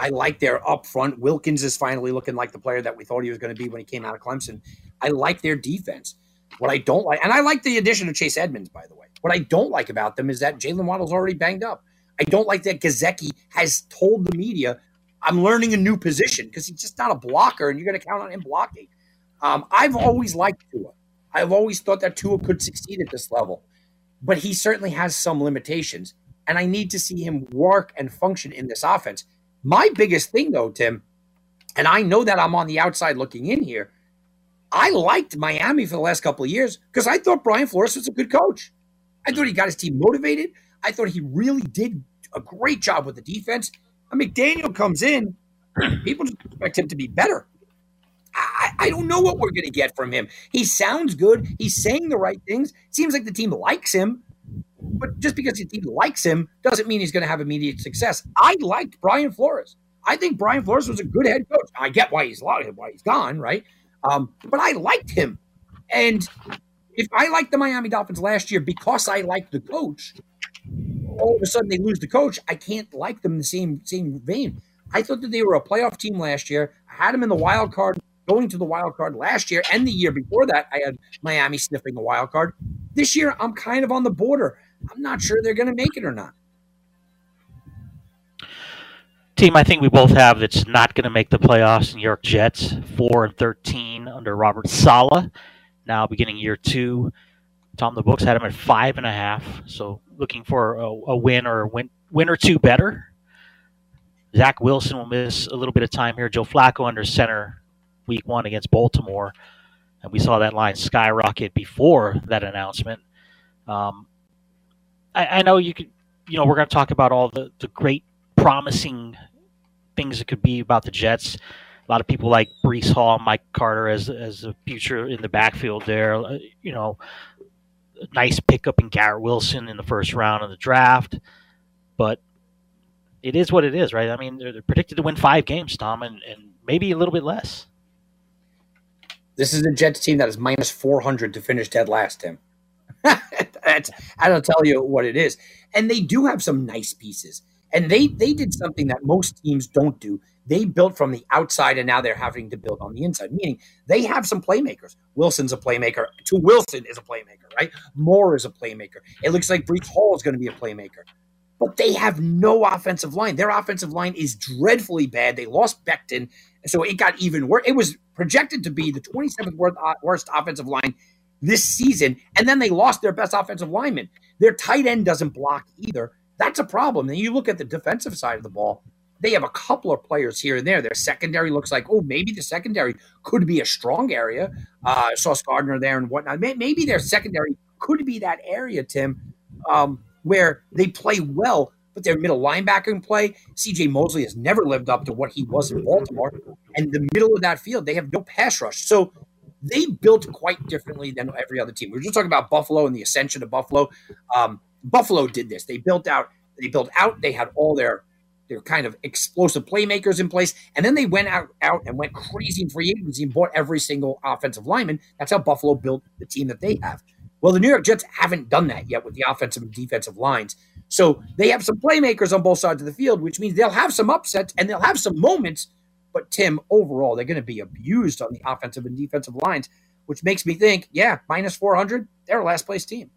I like their up front. Wilkins is finally looking like the player that we thought he was going to be when he came out of Clemson. I like their defense. What I don't like, and I like the addition of Chase Edmonds, by the way. What I don't like about them is that Jalen Waddle's already banged up. I don't like that Gesicki has told the media, I'm learning a new position because he's just not a blocker and you're going to count on him blocking. Um, I've always liked Tua. I've always thought that Tua could succeed at this level, but he certainly has some limitations. And I need to see him work and function in this offense my biggest thing, though, Tim, and I know that I'm on the outside looking in here. I liked Miami for the last couple of years because I thought Brian Flores was a good coach. I thought he mm. got his team motivated. I thought he really did a great job with the defense. And McDaniel comes in, people just expect him to be better. I, I don't know what we're going to get from him. He sounds good. He's saying the right things. Seems like the team likes him. But just because he likes him doesn't mean he's going to have immediate success. I liked Brian Flores. I think Brian Flores was a good head coach. I get why he's why he's gone, right? Um, but I liked him, and if I liked the Miami Dolphins last year because I liked the coach, all of a sudden they lose the coach, I can't like them in the same same vein. I thought that they were a playoff team last year. I had them in the wild card, going to the wild card last year and the year before that. I had Miami sniffing the wild card. This year, I'm kind of on the border. I'm not sure they're going to make it or not. Team, I think we both have that's not going to make the playoffs. New York Jets, four and thirteen under Robert Saleh. Now beginning year two, Tom the books had him at five and a half. So looking for a, a win or a win, win or two better. Zach Wilson will miss a little bit of time here. Joe Flacco under center week one against Baltimore. And we saw that line skyrocket before that announcement. Um, I, I, know you could, you know, we're going to talk about all the, the great promising things that could be about the Jets. A lot of people like Breece Hall, Mike Carter as as a future in the backfield there. Uh, you know, nice pickup in Garrett Wilson in the first round of the draft, but it is what it is, right? I mean, they're, they're predicted to win five games, Tom, and, and maybe a little bit less. This is a Jets team that is minus 400 to finish dead last, Tim. That's, I don't tell you what it is. And they do have some nice pieces. And they they did something that most teams don't do. They built from the outside and now they're having to build on the inside, meaning they have some playmakers. Wilson's a playmaker. To Wilson is a playmaker, right? Moore is a playmaker. It looks like Breece Hall is going to be a playmaker but they have no offensive line. Their offensive line is dreadfully bad. They lost Becton, so it got even worse. It was projected to be the 27th uh, worst offensive line this season, and then they lost their best offensive lineman. Their tight end doesn't block either. That's a problem. And you look at the defensive side of the ball, they have a couple of players here and there. Their secondary looks like, oh, maybe the secondary could be a strong area. Uh, Sauce Gardner there and whatnot. Maybe their secondary could be that area, Tim. Um, where they play well, but their middle linebacker in play. CJ Mosley has never lived up to what he was in Baltimore. And the middle of that field, they have no pass rush. So they built quite differently than every other team. We were just talking about Buffalo and the ascension of Buffalo. Um, Buffalo did this. They built out, they built out, they had all their their kind of explosive playmakers in place. And then they went out, out and went crazy in free agency and bought every single offensive lineman. That's how Buffalo built the team that they have. Well, the New York Jets haven't done that yet with the offensive and defensive lines. So they have some playmakers on both sides of the field, which means they'll have some upsets and they'll have some moments. But Tim, overall, they're going to be abused on the offensive and defensive lines, which makes me think, yeah, minus 400, they're a last place team.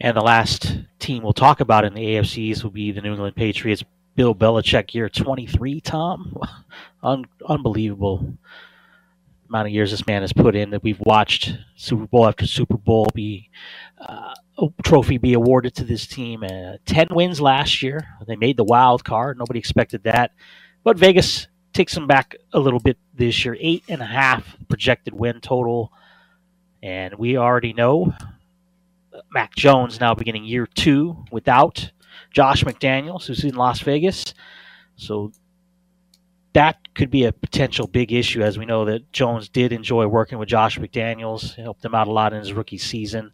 And the last team we'll talk about in the AFCs will be the New England Patriots. Bill Belichick, year 23, Tom. Un- unbelievable amount of years this man has put in that we've watched Super Bowl after Super Bowl be uh, trophy be awarded to this team. Uh, Ten wins last year. They made the wild card. Nobody expected that, but Vegas takes them back a little bit this year. Eight and a half projected win total, and we already know Mac Jones now beginning year two without Josh McDaniels, who's in Las Vegas. So that could be a potential big issue, as we know that Jones did enjoy working with Josh McDaniels, helped him out a lot in his rookie season.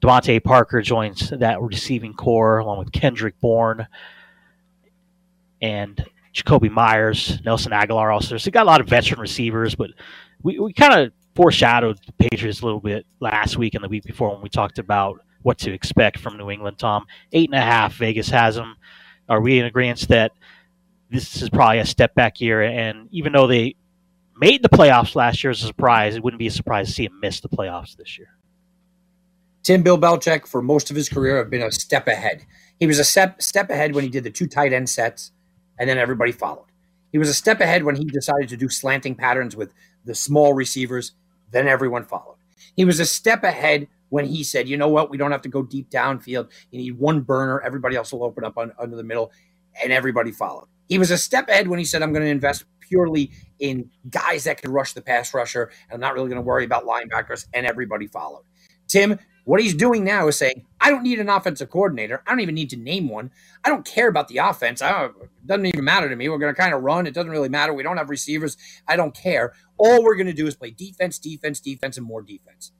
DeVante Parker joins that receiving corps along with Kendrick Bourne and Jakobi Meyers, Nelson Agholor also. So got a lot of veteran receivers, but we, we kind of foreshadowed the Patriots a little bit last week and the week before when we talked about what to expect from New England, Tom. Eight and a half, Vegas has them. Are we in agreement that – this is probably a step back year. And even though they made the playoffs last year as a surprise, it wouldn't be a surprise to see them miss the playoffs this year. Tim Bill Belichick, for most of his career, have been a step ahead. He was a step step ahead when he did the two tight end sets, and then everybody followed. He was a step ahead when he decided to do slanting patterns with the small receivers. Then everyone followed. He was a step ahead when he said, "You know what? We don't have to go deep downfield. You need one burner. Everybody else will open up on, under the middle," and everybody followed. He was a step ahead when he said, I'm going to invest purely in guys that can rush the pass rusher, and I'm not really going to worry about linebackers, and everybody followed. Tim, what he's doing now is saying, I don't need an offensive coordinator. I don't even need to name one. I don't care about the offense. It doesn't even matter to me. We're going to kind of run. It doesn't really matter. We don't have receivers. I don't care. All we're going to do is play defense, defense, defense, and more defense.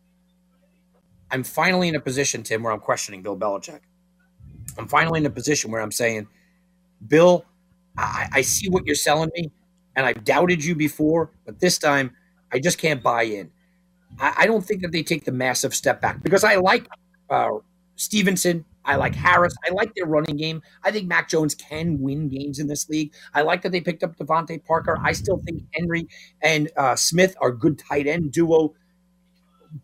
I'm finally in a position, Tim, where I'm questioning Bill Belichick. I'm finally in a position where I'm saying, Bill, I, I see what you're selling me, and I've doubted you before, but this time I just can't buy in. I, I don't think that they take the massive step back because I like uh, Stevenson I like Harris. I like their running game. I think Mac Jones can win games in this league. I like that they picked up DeVante Parker. I still think Henry and uh, Smith are good tight end duo.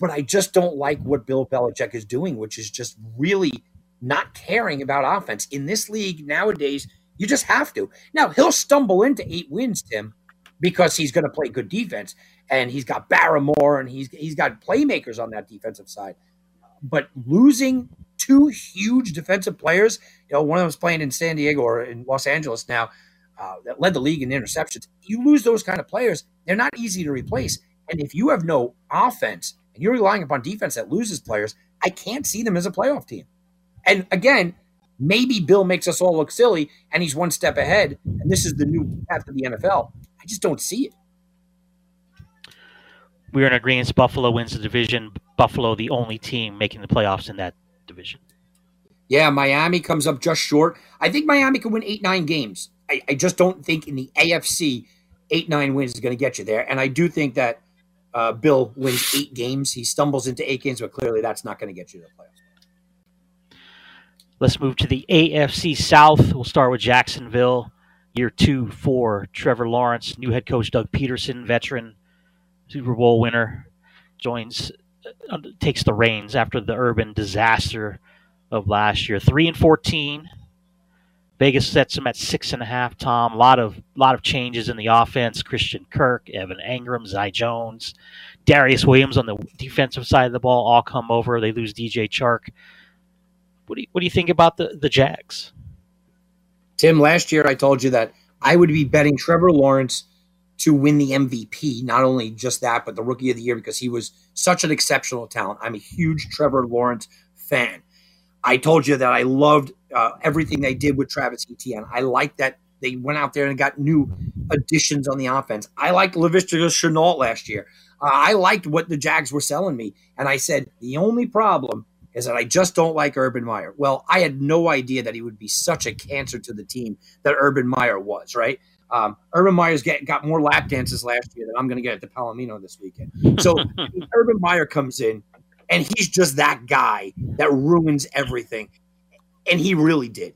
But I just don't like what Bill Belichick is doing, which is just really not caring about offense. In this league nowadays, you just have to. Now, he'll stumble into eight wins, Tim, because he's going to play good defense and he's got Barmore and he's he's got playmakers on that defensive side. But losing two huge defensive players, you know, one of them's playing in San Diego or in Los Angeles now, uh, that led the league in interceptions. You lose those kind of players, they're not easy to replace. And if you have no offense and you're relying upon defense that loses players, I can't see them as a playoff team. And again, maybe Bill makes us all look silly and he's one step ahead, and this is the new path of the NFL. I just don't see it. We're in agreement. Buffalo wins the division. Buffalo, the only team making the playoffs in that division. Yeah, Miami comes up just short. I think Miami can win eight, nine games. I, I just don't think in the AFC, eight, nine wins is going to get you there. And I do think that uh, Bill wins eight games. He stumbles into eight games, but clearly that's not going to get you to the playoffs. Let's move to the AFC South. We'll start with Jacksonville. Year two for Trevor Lawrence, new head coach Doug Pederson, veteran Super Bowl winner, joins, uh, takes the reins after the urban disaster of last year. Three and fourteen. Vegas sets him at six and a half. Tom, a lot of lot of changes in the offense. Christian Kirk, Evan Engram, Zay Jones, Darious Williams on the defensive side of the ball all come over. They lose DJ Chark. What do you, what do you think about the the Jags? Tim, last year I told you that I would be betting Trevor Lawrence to win the MVP. Not only just that, but the rookie of the year because he was such an exceptional talent. I'm a huge Trevor Lawrence fan. I told you that I loved uh, everything they did with Travis Etienne. I like that they went out there and got new additions on the offense. I liked Laviska Shenault last year. Uh, I liked what the Jags were selling me. And I said, the only problem is that I just don't like Urban Meyer. Well, I had no idea that he would be such a cancer to the team that Urban Meyer was, right? Um, Urban Meyer's get, got more lap dances last year than I'm going to get at the Palomino this weekend. So Urban Meyer comes in, and he's just that guy that ruins everything. And he really did.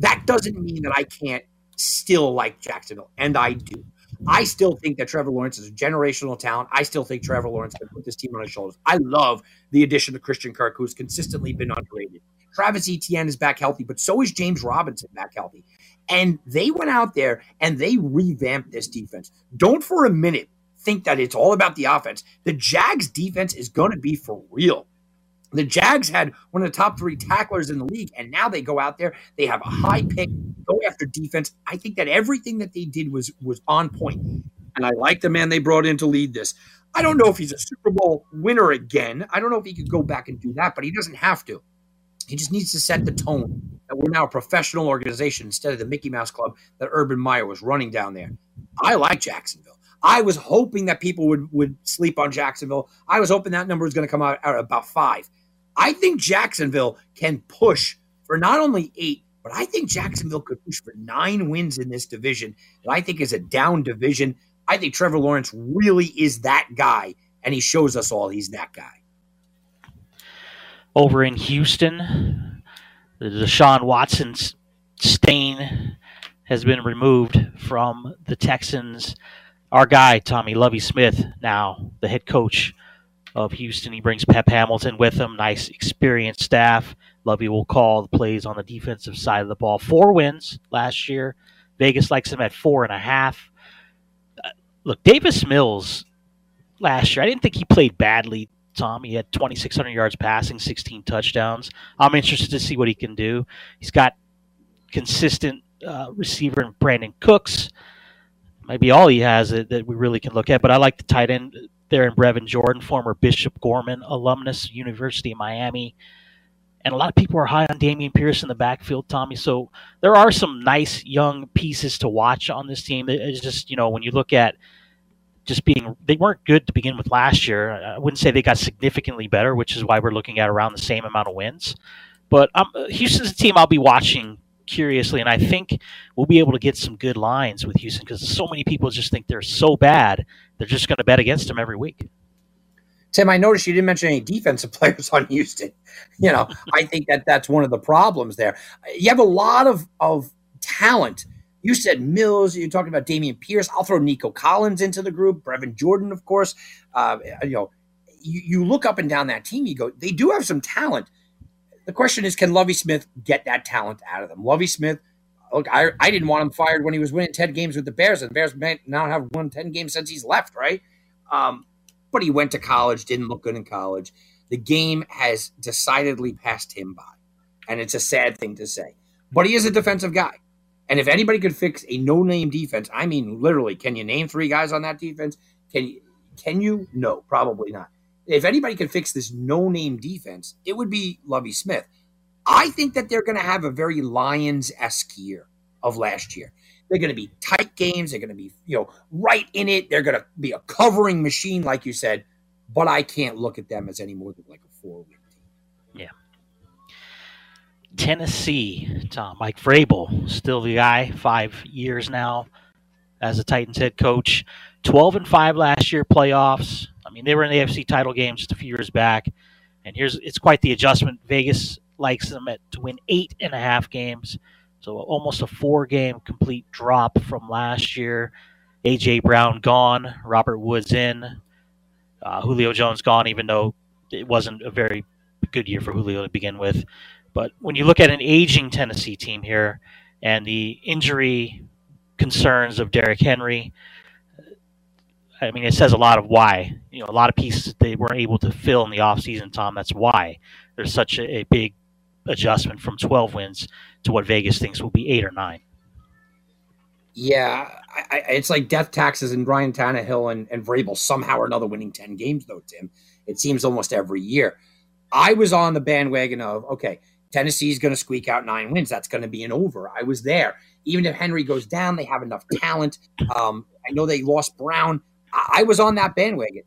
That doesn't mean that I can't still like Jacksonville, and I do. I still think that Trevor Lawrence is a generational talent. I still think Trevor Lawrence can put this team on his shoulders. I love the addition of Christian Kirk, who's consistently been underrated. Travis Etienne is back healthy, but so is James Robinson back healthy. And they went out there and they revamped this defense. Don't for a minute think that it's all about the offense. The Jags defense is going to be for real. The Jags had one of the top three tacklers in the league, and now they go out there. They have a high pick, go after defense. I think that everything that they did was was on point, and I like the man they brought in to lead this. I don't know if he's a Super Bowl winner again. I don't know if he could go back and do that, but he doesn't have to. He just needs to set the tone we're now a professional organization instead of the Mickey Mouse Club that Urban Meyer was running down there. I like Jacksonville. I was hoping that people would would sleep on Jacksonville. I was hoping that number was going to come out at about five. I think Jacksonville can push for not only eight, but I think Jacksonville could push for nine wins in this division. That I think is a down division. I think Trevor Lawrence really is that guy, and he shows us all he's that guy. Over in Houston, the Deshaun Watson stain has been removed from the Texans. Our guy, Tommy Lovie Smith, now the head coach of Houston. He brings Pep Hamilton with him. Nice, experienced staff. Lovie will call the plays on the defensive side of the ball. Four wins last year. Vegas likes him at four and a half. Uh, look, Davis Mills last year, I didn't think he played badly. Tom, he had 2,600 yards passing, 16 touchdowns. I'm interested to see what he can do. He's got consistent uh, receiver in Brandin Cooks. Maybe all he has that, that we really can look at. But I like the tight end there in Brevin Jordan, former Bishop Gorman alumnus, University of Miami. And a lot of people are high on Dameon Pierce in the backfield, Tommy. So there are some nice young pieces to watch on this team. It's just, you know, when you look at just being, they weren't good to begin with last year. I wouldn't say they got significantly better, which is why we're looking at around the same amount of wins. But um, Houston's a team I'll be watching curiously, and I think we'll be able to get some good lines with Houston because so many people just think they're so bad they're just going to bet against them every week. Tim, I noticed you didn't mention any defensive players on Houston. You know, I think that that's one of the problems there. You have a lot of of talent. You said Mills. You're talking about Dameon Pierce. I'll throw Nico Collins into the group. Brevin Jordan, of course. Uh, you know, you, you look up and down that team. You go, they do have some talent. The question is, can Lovie Smith get that talent out of them? Lovie Smith look, I, I didn't want him fired when he was winning 10 games with the Bears, and the Bears may not have won 10 games since he's left, right? Um, but he went to college, didn't look good in college. The game has decidedly passed him by, and it's a sad thing to say. But he is a defensive guy. And if anybody could fix a no-name defense, I mean, literally, can you name three guys on that defense? Can you? Can you? No, probably not. If anybody could fix this no-name defense, it would be Lovie Smith. I think that they're going to have a very Lions esque year of last year. They're going to be tight games. They're going to be, you know, right in it. They're going to be a covering machine, like you said. But I can't look at them as any more than like a four win team. Yeah. Tennessee, Tom, Mike Vrabel, still the guy, five years now as a Titans head coach. 12 and 5 last year, playoffs. I mean, they were in the AFC title game just a few years back. And here's it's quite the adjustment. Vegas likes them at, to win eight and a half games. So almost a four game complete drop from last year. AJ Brown gone, Robert Woods in, uh, Julio Jones gone, even though it wasn't a very good year for Julio to begin with. But when you look at an aging Tennessee team here and the injury concerns of Derrick Henry, I mean, it says a lot of why. You know, a lot of pieces they weren't able to fill in the offseason, Tom. That's why there's such a, a big adjustment from 12 wins to what Vegas thinks will be eight or nine. Yeah, I, I, it's like death taxes and Ryan Tannehill and, and Vrabel somehow or another winning 10 games, though, Tim. It seems almost every year. I was on the bandwagon of, okay, Tennessee's going to squeak out nine wins. That's going to be an over. I was there. Even if Henry goes down, they have enough talent. Um, I know they lost Brown. I, I was on that bandwagon.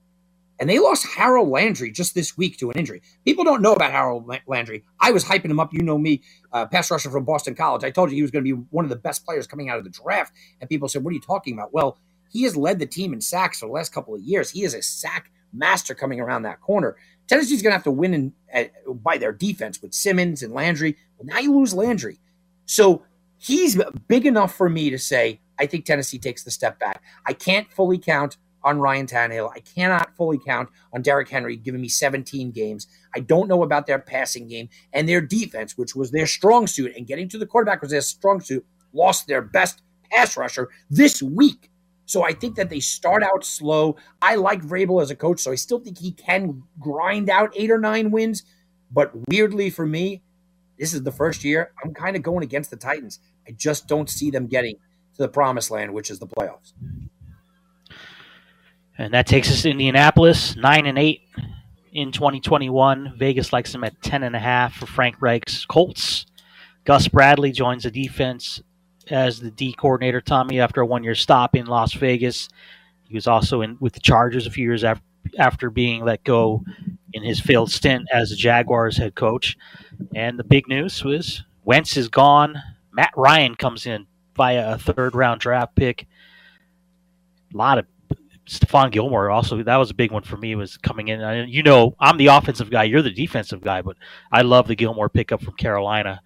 And they lost Harold Landry just this week to an injury. People don't know about Harold Landry. I was hyping him up. You know me, uh, pass rusher from Boston College. I told you he was going to be one of the best players coming out of the draft. And people said, What are you talking about? Well, he has led the team in sacks for the last couple of years. He is a sack master coming around that corner. Tennessee's going to have to win in, uh, by their defense with Simmons and Landry. Well, now you lose Landry. So he's big enough for me to say, I think Tennessee takes the step back. I can't fully count on Ryan Tannehill. I cannot fully count on Derrick Henry giving me 17 games. I don't know about their passing game and their defense, which was their strong suit, and getting to the quarterback was their strong suit, lost their best pass rusher this week. So I think that they start out slow. I like Vrabel as a coach, so I still think he can grind out eight or nine wins. But weirdly for me, this is the first year I'm kind of going against the Titans. I just don't see them getting to the promised land, which is the playoffs. And that takes us to Indianapolis, nine and eight in 2021. Vegas likes them at ten and a half for Frank Reich's Colts. Gus Bradley joins the defense as the D coordinator. Tommy after a one-year stop in Las Vegas, he was also in with the Chargers a few years after after being let go in his failed stint as the Jaguars head coach. And the big news was Wentz is gone. Matt Ryan comes in via a third round draft pick. A lot of Stephon Gilmore also that was a big one for me was coming in. I, you know, I'm the offensive guy, you're the defensive guy, but I love the Gilmore pickup from Carolina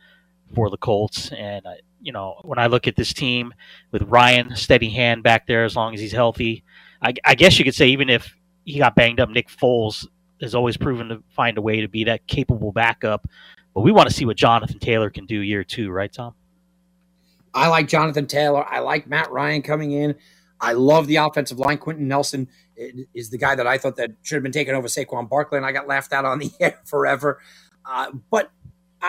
for the Colts. And uh, you know, when I look at this team with Ryan steady hand back there, as long as he's healthy, I, I guess you could say even if he got banged up, Nick Foles has always proven to find a way to be that capable backup. But we want to see what Jonathan Taylor can do year two, right, Tom? I like Jonathan Taylor. I like Matt Ryan coming in. I love the offensive line. Quenton Nelson is the guy that I thought that should have been taken over Saquon Barkley, and I got laughed out on the air forever. Uh, but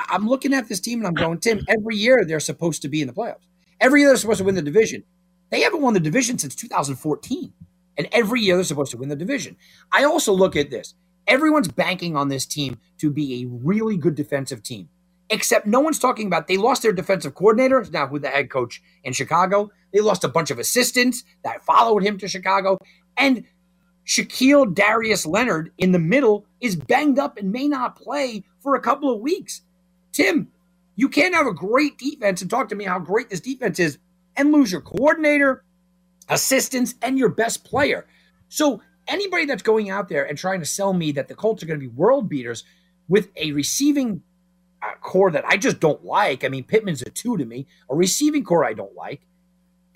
I, am looking at this team and I'm going, Tim, every year they're supposed to be in the playoffs. Every year they're supposed to win the division. They haven't won the division since 2014. And every year they're supposed to win the division. I also look at this. Everyone's banking on this team to be a really good defensive team except no one's talking about they lost their defensive coordinator, now with the head coach in Chicago. They lost a bunch of assistants that followed him to Chicago. And Shaquille Darius Leonard in the middle is banged up and may not play for a couple of weeks. Tim, you can't have a great defense and talk to me how great this defense is and lose your coordinator, assistants, and your best player. So anybody that's going out there and trying to sell me that the Colts are going to be world beaters with a receiving uh, corps that I just don't like. I mean, Pittman's a two to me, a receiving corps I don't like,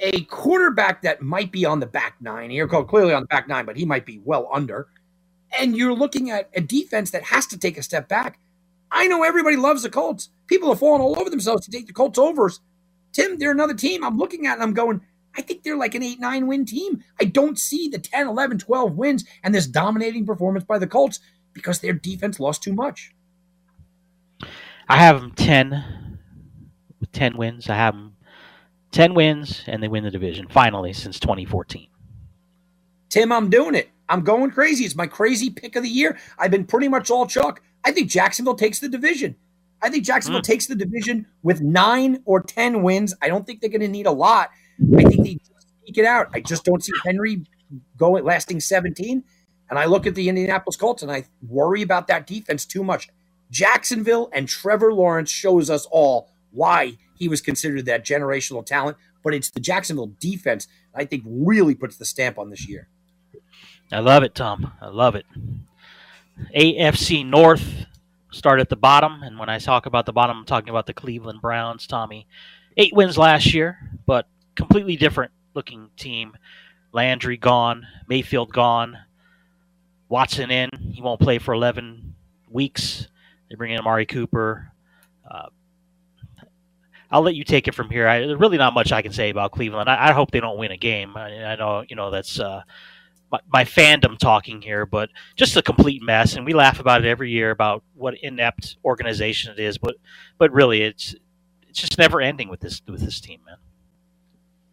a quarterback that might be on the back nine here, called clearly on the back nine, but he might be well under. And you're looking at a defense that has to take a step back. I know everybody loves the Colts. People are falling all over themselves to take the Colts overs. Tim, they're another team I'm looking at and I'm going, I think they're like an 8 9 win team. I don't see the 10, 11, 12 wins and this dominating performance by the Colts because their defense lost too much. I have them 10 with 10 wins. I have them 10 wins and they win the division finally since 2014. Tim, I'm doing it. I'm going crazy. It's my crazy pick of the year. I've been pretty much all chalk. I think Jacksonville takes the division. I think Jacksonville mm. takes the division with nine or 10 wins. I don't think they're going to need a lot. I think they just eke it out. I just don't see Henry going lasting 17. And I look at the Indianapolis Colts and I worry about that defense too much. Jacksonville and Trevor Lawrence shows us all why he was considered that generational talent, but it's the Jacksonville defense I think really puts the stamp on this year. I love it, Tom. I love it. AFC North start at the bottom, and when I talk about the bottom, I'm talking about the Cleveland Browns, Tommy. Eight wins last year, but completely different looking team. Landry gone, Mayfield gone, Watson in. He won't play for 11 weeks. They bring in Amari Cooper. Uh, I'll let you take it from here. I, there's really not much I can say about Cleveland. I, I hope they don't win a game. I, I know, you know, that's uh, my, my, fandom talking here, but just a complete mess. And we laugh about it every year about what inept organization it is. But, but really, it's it's just never ending with this with this team, man.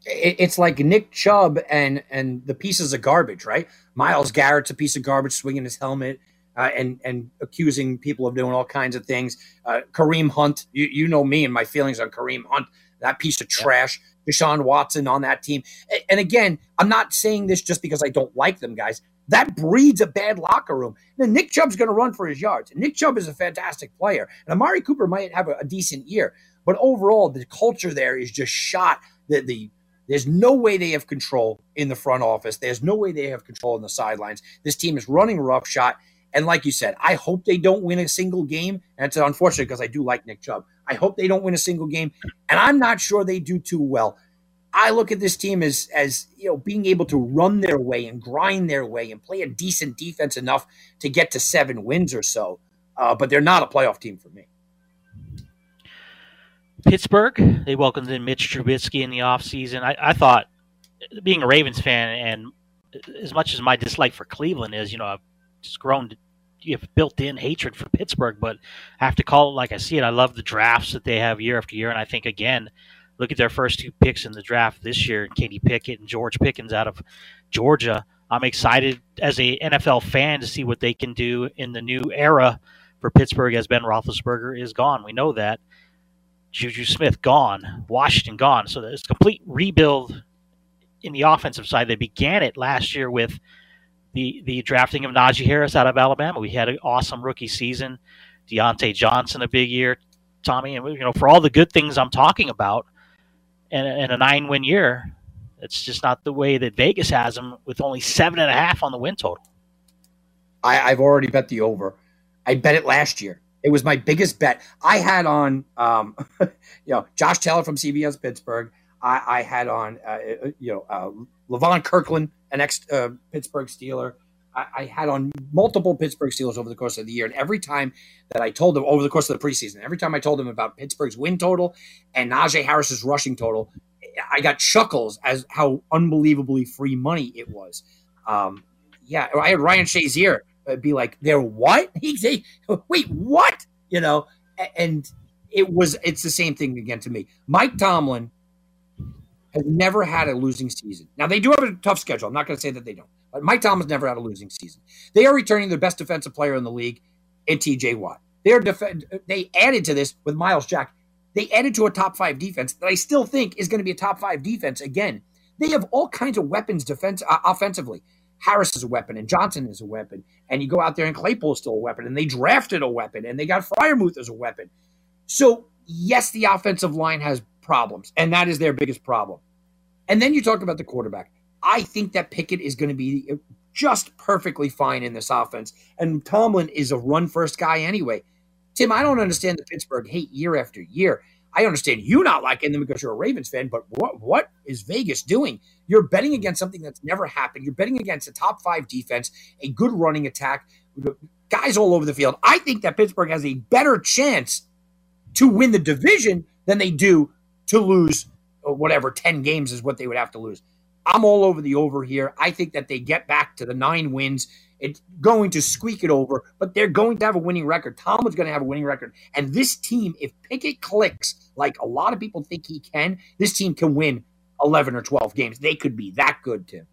It's like Nick Chubb and and the pieces of garbage, right? Myles Garrett's a piece of garbage, swinging his helmet uh, and and accusing people of doing all kinds of things. Uh, Kareem Hunt, you you know me and my feelings on Kareem Hunt, that piece of trash. Deshaun Watson on that team, and again, I'm not saying this just because I don't like them, guys. That breeds a bad locker room. Then Nick Chubb's going to run for his yards. Nick Chubb is a fantastic player, and Amari Cooper might have a, a decent year, but overall, the culture there is just shot. The the there's no way they have control in the front office. There's no way they have control in the sidelines. This team is running roughshod. And like you said, I hope they don't win a single game. And it's unfortunate because I do like Nick Chubb. I hope they don't win a single game. And I'm not sure they do too well. I look at this team as as you know being able to run their way and grind their way and play a decent defense enough to get to seven wins or so. Uh, but they're not a playoff team for me. Pittsburgh, they welcomed in Mitch Trubisky in the offseason. I, I thought, being a Ravens fan, and as much as my dislike for Cleveland is, you know, just grown you have built-in hatred for Pittsburgh, but I have to call it like I see it. I love the drafts that they have year after year, and I think again, look at their first two picks in the draft this year: Katie Pickett and George Pickens out of Georgia. I'm excited as a NFL fan to see what they can do in the new era for Pittsburgh as Ben Roethlisberger is gone. We know that. Juju Smith gone, Washington gone. So there's complete rebuild in the offensive side. They began it last year with the the drafting of Najee Harris out of Alabama. We had an awesome rookie season. Diontae Johnson a big year. Tommy, and you know for all the good things I'm talking about, and, and a nine win year, it's just not the way that Vegas has them with only seven and a half on the win total. I, I've already bet the over. I bet it last year. It was my biggest bet. I had on, um, you know, Josh Taylor from CBS Pittsburgh. I, I had on, uh, uh you know, uh, Levon Kirkland, an ex uh, Pittsburgh Steeler. I, had on multiple Pittsburgh Steelers over the course of the year, and every time that I told them over the course of the preseason, every time I told them about Pittsburgh's win total and Najee Harris's rushing total, I got chuckles as how unbelievably free money it was. Um, yeah, I had Ryan Shazier uh, be like, "They're what?" He'd "Wait, what?" You know, and it was it's the same thing again to me. Mike Tomlin has never had a losing season. Now they do have a tough schedule. I'm not going to say that they don't, but Mike Tomlin's never had a losing season. They are returning their best defensive player in the league, in T.J. Watt. They are def- They added to this with Myles Jack. They added to a top five defense that I still think is going to be a top five defense again. They have all kinds of weapons defense uh, offensively. Harris is a weapon, and Johnson is a weapon, and you go out there and Claypool is still a weapon, and they drafted a weapon, and they got Freiermuth as a weapon. So yes, the offensive line has problems, and that is their biggest problem. And then you talk about the quarterback. I think that Pickett is going to be just perfectly fine in this offense. And Tomlin is a run first guy anyway. Tim, I don't understand the Pittsburgh hate year after year. I understand you not liking them because you're a Ravens fan, but what what is Vegas doing? You're betting against something that's never happened. You're betting against a top five defense, a good running attack, guys all over the field. I think that Pittsburgh has a better chance to win the division than they do to lose uh, whatever 10 games is what they would have to lose. I'm all over the over here. I think that they get back to the nine wins. It's going to squeak it over, but they're going to have a winning record. Tomlin's going to have a winning record. And this team, if Pickett clicks like a lot of people think he can, this team can win 11 or 12 games. They could be that good, Tim.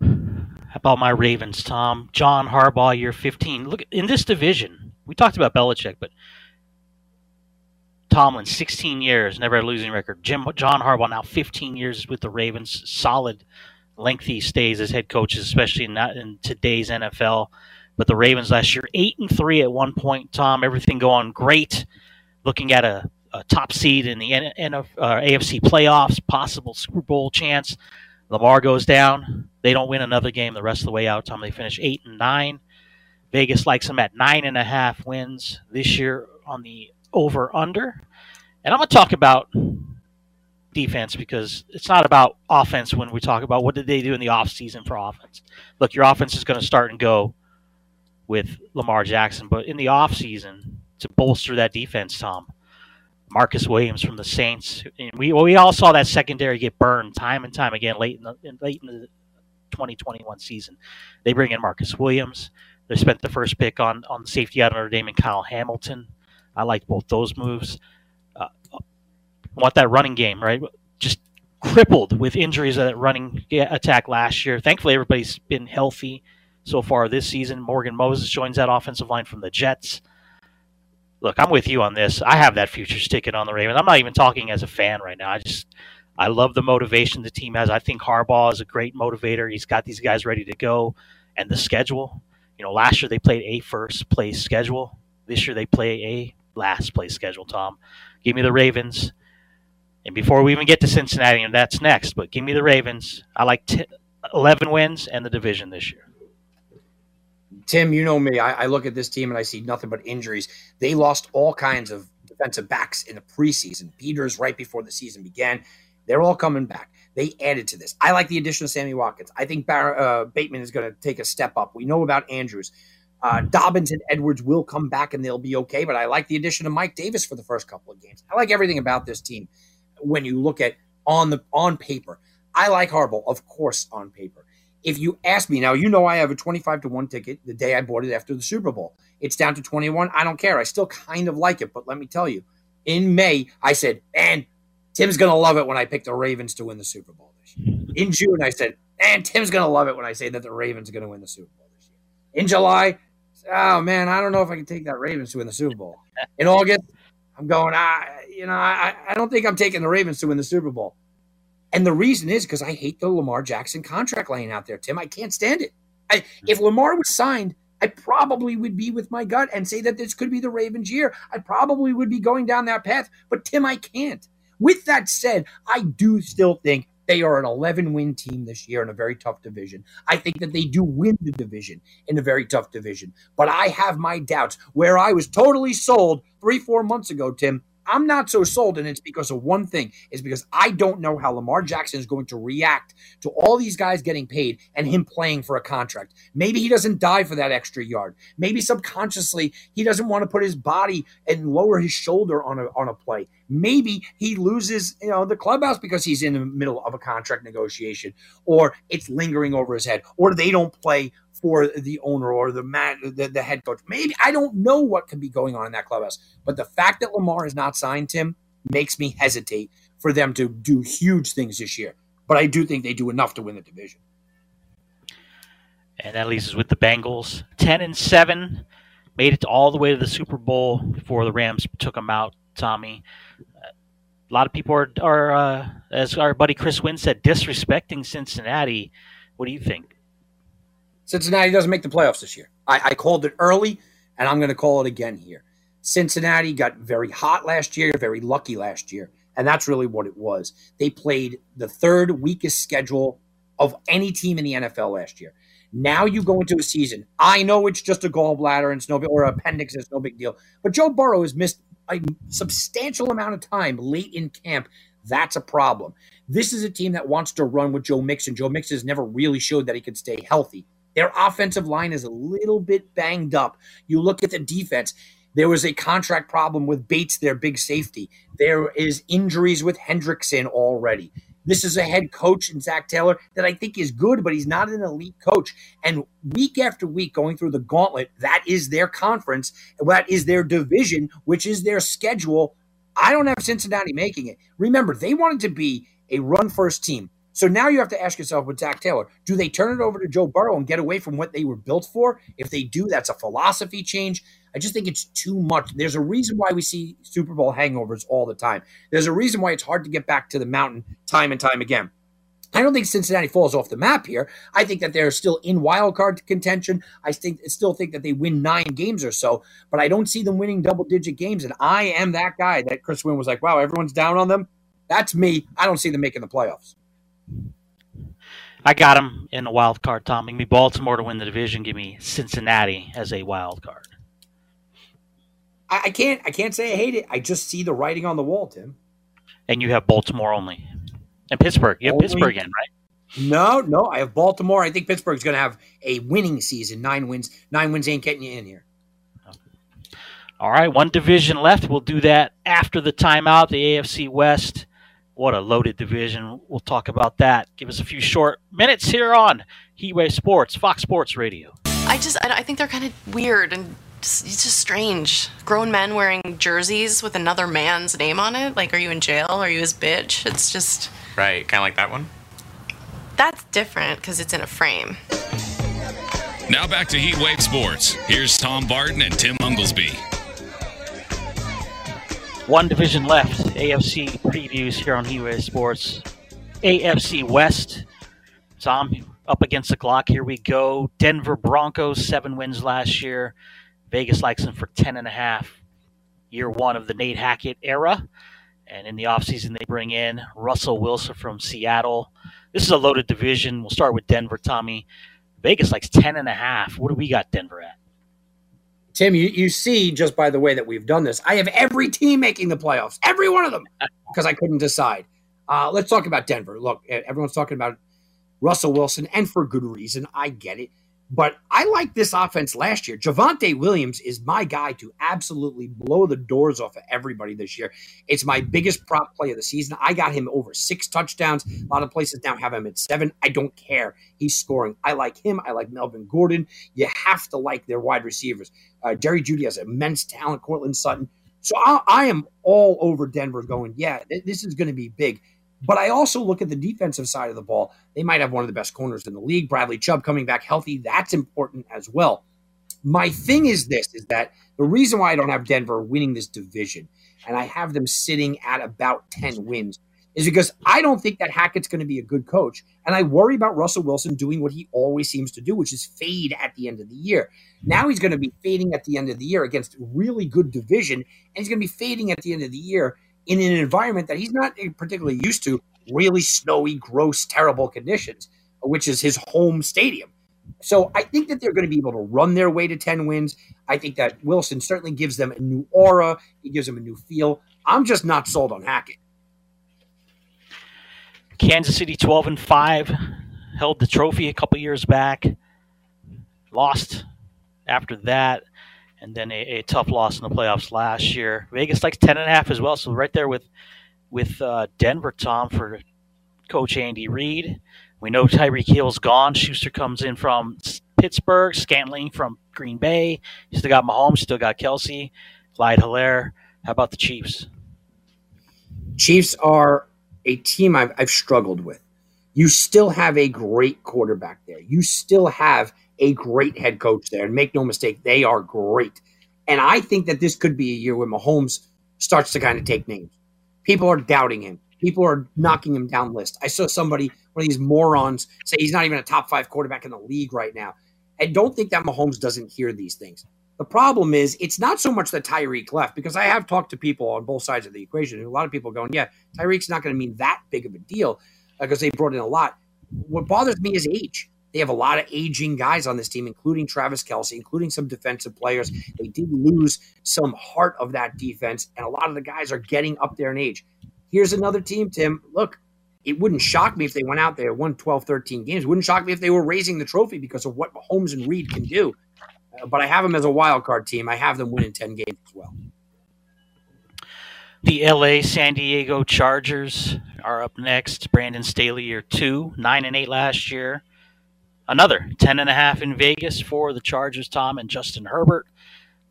How about my Ravens, Tom? John Harbaugh, year 15. Look, in this division, we talked about Belichick, but Tomlin, 16 years, never a losing record. Jim John Harbaugh now 15 years with the Ravens, solid, lengthy stays as head coaches, especially in, in today's NFL. But the Ravens last year, eight and three at one point. Tom, everything going great. Looking at a, a top seed in the N- N- uh, AFC playoffs, possible Super Bowl chance. Lamar goes down. They don't win another game the rest of the way out. Tom, they finish eight and nine. Vegas likes them at nine and a half wins this year on the over under. And I'm going to talk about defense because it's not about offense when we talk about what did they do in the offseason for offense. Look, your offense is going to start and go with Lamar Jackson, but in the offseason to bolster that defense, Tom, Marcus Williams from the Saints, and we we all saw that secondary get burned time and time again late in the late in the 2021 season. They bring in Marcus Williams. They spent the first pick on on safety out of Notre Dame Kyle Hamilton. I liked both those moves. Uh, want that running game, right? Just crippled with injuries of that running attack last year. Thankfully, everybody's been healthy so far this season. Morgan Moses joins that offensive line from the Jets. Look, I'm with you on this. I have that futures ticket on the Ravens. I'm not even talking as a fan right now. I just I love the motivation the team has. I think Harbaugh is a great motivator. He's got these guys ready to go, and the schedule. You know, last year they played a first place schedule. This year they play a last place schedule, Tom. Give me the Ravens. And before we even get to Cincinnati, and that's next, but give me the Ravens. I like t- 11 wins and the division this year. Tim, you know me. I, I, look at this team and I see nothing but injuries. They lost all kinds of defensive backs in the preseason. Peters right before the season began. They're all coming back. They added to this. I like the addition of Sammy Watkins. I think Bar- uh, Bateman is going to take a step up. We know about Andrews. Uh, Dobbins and Edwards will come back and they'll be okay. But I like the addition of Mike Davis for the first couple of games. I like everything about this team when you look at on the on paper. I like Harbaugh, of course, on paper. If you ask me now, you know I have a 25 to 1 ticket the day I bought it after the Super Bowl. It's down to 21. I don't care. I still kind of like it, but let me tell you, in May, I said, man, Tim's to love it when I pick the Ravens to win the Super Bowl this year. In June, I said, man, Tim's to love it when I say that the Ravens are to win the Super Bowl this year. In July, oh man, I don't know if I can take that Ravens to win the Super Bowl. In August, I'm going, I, you know, I, I don't think I'm taking the Ravens to win the Super Bowl. And the reason is because I hate the Lamar Jackson contract laying out there, Tim. I can't stand it. I, if Lamar was signed, I probably would be with my gut and say that this could be the Ravens' year. I probably would be going down that path. But Tim, I can't. With that said, I do still think they are an 11 win team this year in a very tough division. I think that they do win the division in a very tough division. But I have my doubts where I was totally sold three, four months ago, Tim. I'm not so sold, and it's because of one thing. Is because I don't know how Lamar Jackson is going to react to all these guys getting paid and him playing for a contract. Maybe he doesn't die for that extra yard. Maybe subconsciously he doesn't want to put his body and lower his shoulder on a on a play. Maybe he loses, you know, the clubhouse because he's in the middle of a contract negotiation, or it's lingering over his head, or they don't play for the owner or the man, the, the head coach. Maybe I don't know what could be going on in that clubhouse, but the fact that Lamar is not signed Tim makes me hesitate for them to do huge things this year. But I do think they do enough to win the division. And that leaves us with the Bengals, ten and seven, made it all the way to the Super Bowl before the Rams took them out. Tommy, a lot of people are, are uh, as our buddy Chris Wynn said, disrespecting Cincinnati. What do you think? Cincinnati doesn't make the playoffs this year. I, I called it early, and I'm going to call it again here. Cincinnati got very hot last year, very lucky last year, and that's really what it was. They played the third weakest schedule of any team in the NFL last year. Now you go into a season. I know it's just a gallbladder and it's no or appendix, it's no big deal. But Joe Burrow has missed a substantial amount of time late in camp. That's a problem. This is a team that wants to run with Joe Mixon. Joe Mixon has never really showed that he could stay healthy. Their offensive line is a little bit banged up. You look at the defense. There was a contract problem with Bates, their big safety. There is injuries with Hendrickson already. This is a head coach in Zac Taylor that I think is good, but he's not an elite coach. And week after week, going through the gauntlet, that is their conference, that is their division, which is their schedule. I don't have Cincinnati making it. Remember, they wanted to be a run first team. So now you have to ask yourself with Zac Taylor, do they turn it over to Joe Burrow and get away from what they were built for? If they do, that's a philosophy change. I just think it's too much. There's a reason why we see Super Bowl hangovers all the time. There's a reason why it's hard to get back to the mountain time and time again. I don't think Cincinnati falls off the map here. I think that they're still in wild card contention. I think still think that they win nine games or so, but I don't see them winning double digit games. And I am that guy that Chris Wynn was like, "Wow, everyone's down on them." That's me. I don't see them making the playoffs. I got them in the wild card, Tom. Give me Baltimore to win the division. Give me Cincinnati as a wild card. I, I can't. I can't say I hate it. I just see the writing on the wall, Tim. And you have Baltimore only, and Pittsburgh. You have Only- Pittsburgh again, right? No, no. I have Baltimore. I think Pittsburgh's going to have a winning season. Nine wins. Nine wins ain't getting you in here. All right, one division left. We'll do that after the timeout. The AFC West. What a loaded division. We'll talk about that. Give us a few short minutes here on Heatwave Sports, Fox Sports Radio. I just I, I think they're kind of weird and just, it's just strange. Grown men wearing jerseys with another man's name on it. Like, are you in jail? Are you his bitch? It's just Right, kind of like that one. that's different because it's in a frame. Now back to Heatwave Sports. Here's Tom Barton and Tim Unglesby. One division left. AFC previews here on Heatwave Sports. AFC West. Tom, up against the clock. Here we go. Denver Broncos, seven wins last year. Vegas likes him for ten and a half. Year one of the Nate Hackett era. And in the offseason, they bring in Russell Wilson from Seattle. This is a loaded division. We'll start with Denver, Tommy. Vegas likes ten and a half. What do we got Denver at? Tim, you, you see just by the way that we've done this, I have every team making the playoffs, every one of them, because I couldn't decide. Uh, let's talk about Denver. Look, everyone's talking about Russell Wilson, and for good reason. I get it. But I like this offense last year. Javonte Williams is my guy to absolutely blow the doors off of everybody this year. It's my biggest prop play of the season. I got him over six touchdowns. A lot of places now have him at seven. I don't care. He's scoring. I like him. I like Melvin Gordon. You have to like their wide receivers. Uh, Jerry Jeudy has immense talent. Courtland Sutton. So I, I am all over Denver going, yeah, th- this is going to be big. But I also look at the defensive side of the ball. They might have one of the best corners in the league. Bradley Chubb coming back healthy. That's important as well. My thing is this is that the reason why I don't have Denver winning this division and I have them sitting at about 10 wins is because I don't think that Hackett's going to be a good coach. And I worry about Russell Wilson doing what he always seems to do, which is fade at the end of the year. Now he's going to be fading at the end of the year against really good division, and he's going to be fading at the end of the year in an environment that he's not particularly used to really snowy, gross, terrible conditions, which is his home stadium. So I think that they're going to be able to run their way to 10 wins. I think that Wilson certainly gives them a new aura, he gives them a new feel. I'm just not sold on Hackett. Kansas City 12 and 5 held the trophy a couple years back. Lost after that and then a, a tough loss in the playoffs last year. Vegas likes 10 and a half as well, so right there with with uh, Denver Tom for coach Andy Reid. We know Tyreek Hill's gone. Schuster comes in from Pittsburgh, Scantling from Green Bay. Still got Mahomes, still got Kelce, Clyde Helaire. How about the Chiefs? Chiefs are a team I've, I've struggled with. You still have a great quarterback there. You still have a great head coach there. And make no mistake, they are great. And I think that this could be a year where Mahomes starts to kind of take names. People are doubting him. People are knocking him down list. I saw somebody, one of these morons, say he's not even a top five quarterback in the league right now. I don't think that Mahomes doesn't hear these things. The problem is, it's not so much that Tyreek left, because I have talked to people on both sides of the equation. And a lot of people going, yeah, Tyreek's not going to mean that big of a deal because they brought in a lot. what bothers me is age. They have a lot of aging guys on this team, including Travis Kelce, including some defensive players. They did lose some heart of that defense, and a lot of the guys are getting up there in age. Here's another team, Tim. Look, it wouldn't shock me if they went out there, won 12, 13 games. It wouldn't shock me if they were raising the trophy because of what Mahomes and Reid can do. Uh, but I have them as a wild card team. I have them winning 10 games as well. The LA San Diego Chargers are up next. Brandon Staley year two, nine and eight last year. Another ten and a half in Vegas for the Chargers. Tom and Justin Herbert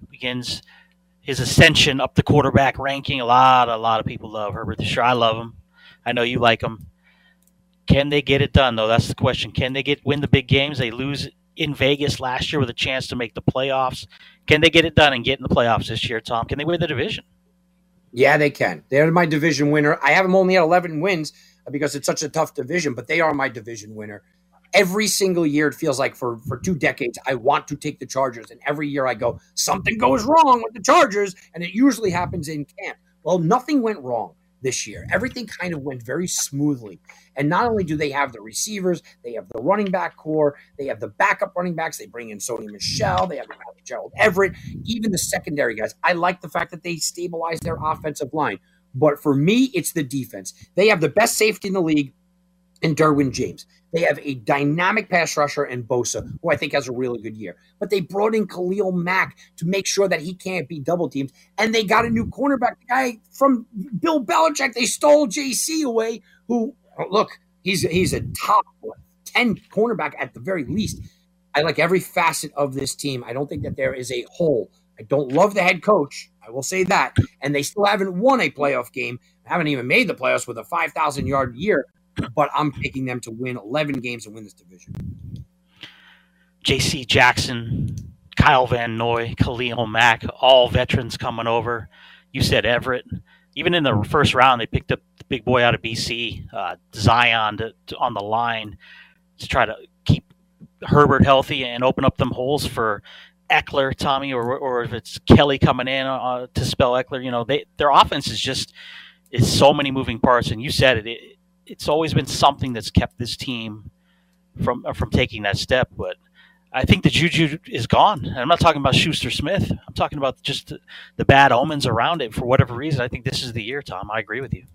begins his ascension up the quarterback ranking. A lot, a lot of people love Herbert this year. I love him. I know you like him. Can they get it done though? That's the question. Can they get win the big games? They lose in Vegas last year with a chance to make the playoffs. Can they get it done and get in the playoffs this year, Tom? Can they win the division? Yeah, they can. They're my division winner. I have them only at 11 wins because it's such a tough division, but they are my division winner. Every single year, it feels like for, for two decades, I want to take the Chargers. And every year I go, something goes wrong with the Chargers. And it usually happens in camp. Well, nothing went wrong this year. Everything kind of went very smoothly. And not only do they have the receivers, they have the running back corps, they have the backup running backs. They bring in Sony Michel they have Gerald Everett, even the secondary guys. I like the fact that they stabilize their offensive line. But for me, it's the defense. They have the best safety in the league in Derwin James. They have a dynamic pass rusher in Bosa, who I think has a really good year. But they brought in Khalil Mack to make sure that he can't be double teamed. And they got a new cornerback, the guy from Bill Belichick. They stole JC away, who, oh, look, he's, he's a top 10 cornerback at the very least. I like every facet of this team. I don't think that there is a hole. I don't love the head coach. I will say that. And they still haven't won a playoff game. Haven't even made the playoffs with a 5,000 yard year but I'm picking them to win 11 games and win this division. J.C. Jackson, Kyle Van Noy, Khalil Mack, all veterans coming over. You said Everett. Even in the first round, they picked up the big boy out of BC, uh, Zion, to, to, on the line to try to keep Herbert healthy and open up them holes for Ekeler, Tommy, or or if it's Kelley coming in uh, to spell Ekeler. You know, they their offense is just is so many moving parts, and you said it, it it's always been something that's kept this team from uh, from taking that step. But I think the juju is gone. And I'm not talking about Schuster Smith. I'm talking about just the, the, bad omens around it for whatever reason. I think this is the year, Tom. I agree with you.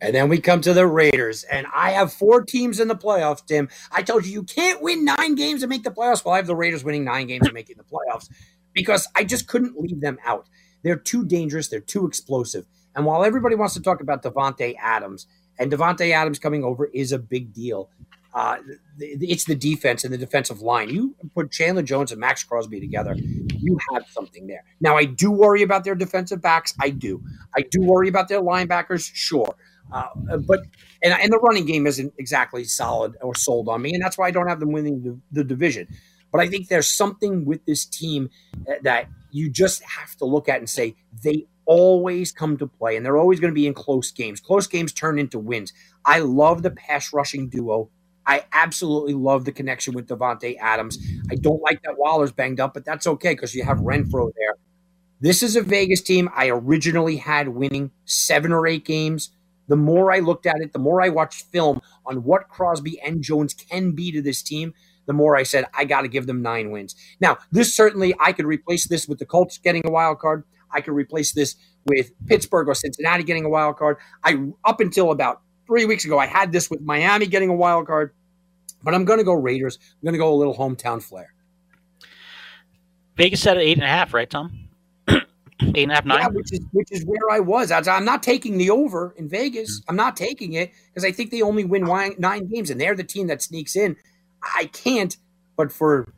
And then we come to the Raiders, and I have four teams in the playoffs, Tim. I told you you can't win nine games and make the playoffs. Well, I have the Raiders winning nine games and making the playoffs because I just couldn't leave them out. They're too dangerous. They're too explosive. And while everybody wants to talk about Davante Adams, and Davante Adams coming over is a big deal. Uh, it's the defense and the defensive line. You put Chandler Jones and Maxx Crosby together, you have something there. Now, I do worry about their defensive backs. I do. I do worry about their linebackers. Sure. Uh, but and, and the running game isn't exactly solid or sold on me, and that's why I don't have them winning the, the division. But I think there's something with this team that you just have to look at and say they always come to play, and they're always going to be in close games. Close games turn into wins. I love the pass rushing duo. I absolutely love the connection with Davante Adams. I don't like that Waller's banged up, but that's okay because you have Renfrow there. This is a Vegas team I originally had winning seven or eight games. The more I looked at it, the more I watched film on what Crosby and Jones can be to this team, the more I said, I got to give them nine wins. Now, this certainly, I could replace this with the Colts getting a wild card. I could replace this with Pittsburgh or Cincinnati getting a wild card. I up until about three weeks ago, I had this with Miami getting a wild card, but I'm going to go Raiders. I'm going to go a little hometown flair. Vegas set at eight and a half, right, Tom? eight and a half, nine. Yeah, which is which is where I was. I'm not taking the over in Vegas. Mm-hmm. I'm not taking it because I think they only win nine games, and they're the team that sneaks in. I can't, but for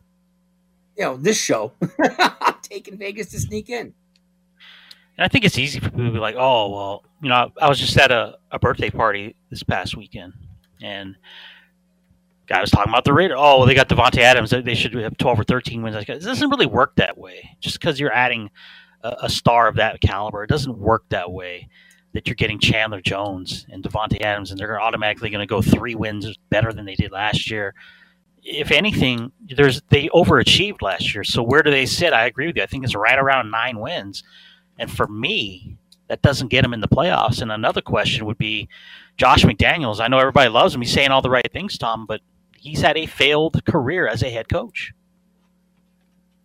you know this show, I'm taking Vegas to sneak in. And I think it's easy for people to be like, oh, well, you know, I was just at a, a birthday party this past weekend, and guy was talking about the Raiders. Oh, well, they got Davante Adams. They should have 12 or 13 wins. It doesn't really work that way. Just because you're adding a, a, star of that caliber, it doesn't work that way. That you're getting Chandler Jones and Davante Adams, and they're automatically going to go three wins better than they did last year. If anything, there's they overachieved last year. So where do they sit? I agree with you. I think it's right around nine wins. And for me, that doesn't get him in the playoffs. And another question would be Josh McDaniels. I know everybody loves him. He's saying all the right things, Tom, but he's had a failed career as a head coach.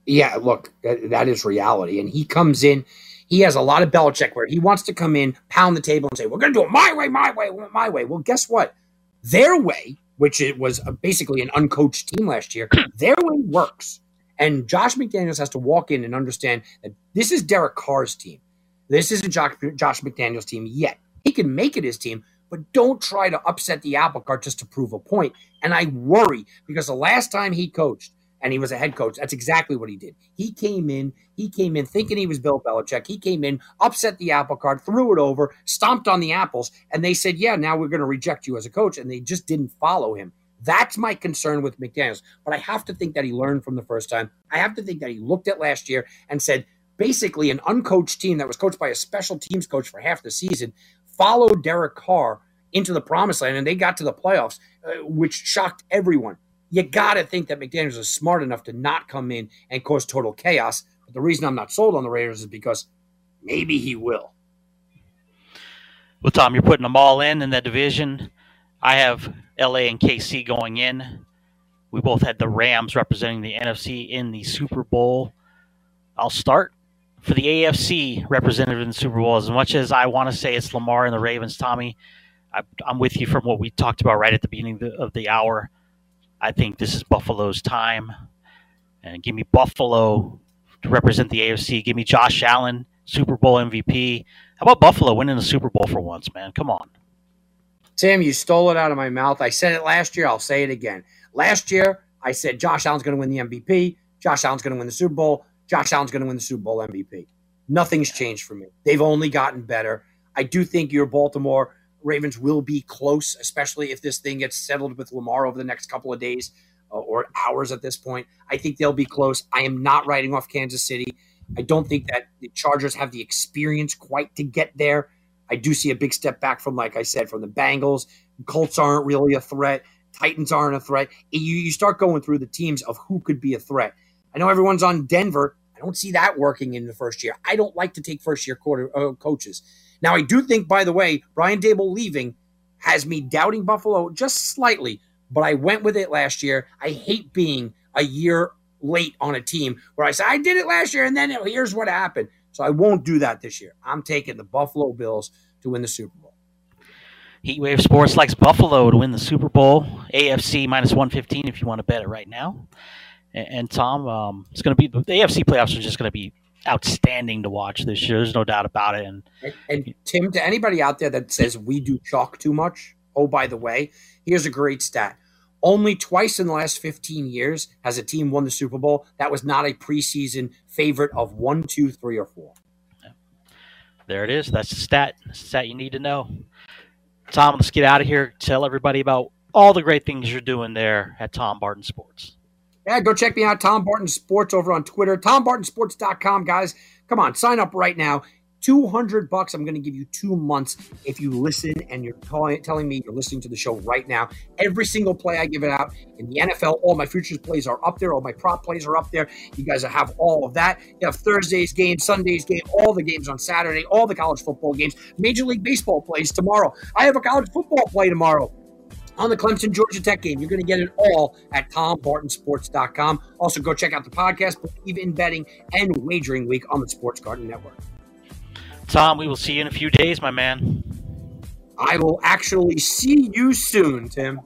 Yeah, look, that, is reality. And he comes in, he has a lot of Belichick where he wants to come in, pound the table, and say, We're going to do it my way, my way, my way. Well, guess what? Their way, which it was uh, basically an uncoached team last year, their way works. And Josh McDaniels has to walk in and understand that this is Derek Carr's team. This isn't Josh, Josh McDaniels' team yet. He can make it his team, but don't try to upset the apple cart just to prove a point. And I worry because the last time he coached and he was a head coach, that's exactly what he did. He came in, he came in thinking he was Bill Belichick. He came in, upset the apple cart, threw it over, stomped on the apples, and they said, "Yeah, now we're going to reject you as a coach." And they just didn't follow him. That's my concern with McDaniels. But I have to think that he learned from the first time. I have to think that he looked at last year and said, basically, an uncoached team that was coached by a special teams coach for half the season followed Derek Carr into the promised land and they got to the playoffs, uh, which shocked everyone. You got to think that McDaniels is smart enough to not come in and cause total chaos. But the reason I'm not sold on the Raiders is because maybe he will. Well, Tom, you're putting them all in in that division. I have LA and KC going in. We both had the Rams representing the NFC in the Super Bowl. I'll start for the AFC representative in the Super Bowl. As much as I want to say it's Lamar and the Ravens, Tommy, I, am with you from what we talked about right at the beginning of the, of the hour. I think this is Buffalo's time. And give me Buffalo to represent the AFC. Give me Josh Allen, Super Bowl MVP. How about Buffalo winning the Super Bowl for once, man? Come on. Tim, you stole it out of my mouth. I said it last year. I'll say it again. Last year, I said Josh Allen's going to win the MVP. Josh Allen's going to win the Super Bowl. Josh Allen's going to win the Super Bowl MVP. Nothing's changed for me. They've only gotten better. I do think your Baltimore Ravens will be close, especially if this thing gets settled with Lamar over the next couple of days uh, or hours at this point. I think they'll be close. I am not writing off Kansas City. I don't think that the Chargers have the experience quite to get there. I do see a big step back from, like I said, from the Bengals. Colts aren't really a threat. Titans aren't a threat. You, you start going through the teams of who could be a threat. I know everyone's on Denver. I don't see that working in the first year. I don't like to take first year quarter uh, coaches. Now, I do think, by the way, Brian Daboll leaving has me doubting Buffalo just slightly, but I went with it last year. I hate being a year late on a team where I say, I did it last year and then here's what happened. So I won't do that this year. I'm taking the Buffalo Bills to win the Super Bowl. Heatwave Sports likes Buffalo to win the Super Bowl. AFC minus 115 if you want to bet it right now. And, and Tom, um, it's going to be the AFC playoffs are just going to be outstanding to watch this year. There's no doubt about it. And, and, and Tim, to anybody out there that says we do chalk too much, oh, by the way, here's a great stat. Only twice in the last 15 years has a team won the Super Bowl that was not a preseason favorite of one, two, three, or four. There it is. That's the stat. That's the stat you need to know. Tom, let's get out of here. Tell everybody about all the great things you're doing there at Tom Barton Sports. Yeah, go check me out, Tom Barton Sports, over on Twitter. TomBartonSports.com, guys. Come on, sign up right now. 200 bucks. I'm going to give you two months if you listen and you're calling, telling me you're listening to the show right now. Every single play I give it out in the NFL, all my futures plays are up there. All my prop plays are up there. You guys have all of that. You have Thursday's game, Sunday's game, all the games on Saturday, all the college football games, Major League Baseball plays tomorrow. I have a college football play tomorrow on the Clemson Georgia Tech game. You're going to get it all at TomBartonSports.com. Also, go check out the podcast, Believe in Betting and Wagering Week on the Sports Garden Network. Tom, we will see you in a few days, my man. I will actually see you soon, Tim.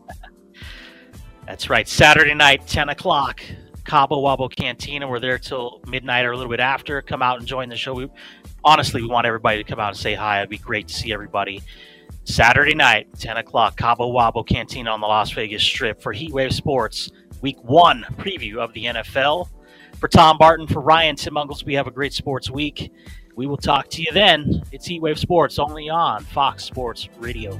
That's right. Saturday night, 10 o'clock, Cabo Wabo Cantina. We're there till midnight or a little bit after. Come out and join the show. We, honestly, we want everybody to come out and say hi. It'd be great to see everybody. Saturday night, 10 o'clock, Cabo Wabo Cantina on the Las Vegas Strip for Heatwave Sports, week one preview of the NFL. For Tom Barton, for Ryan, Tim Ungles, we have a great sports week. We will talk to you then. It's Heatwave Sports only on Fox Sports Radio.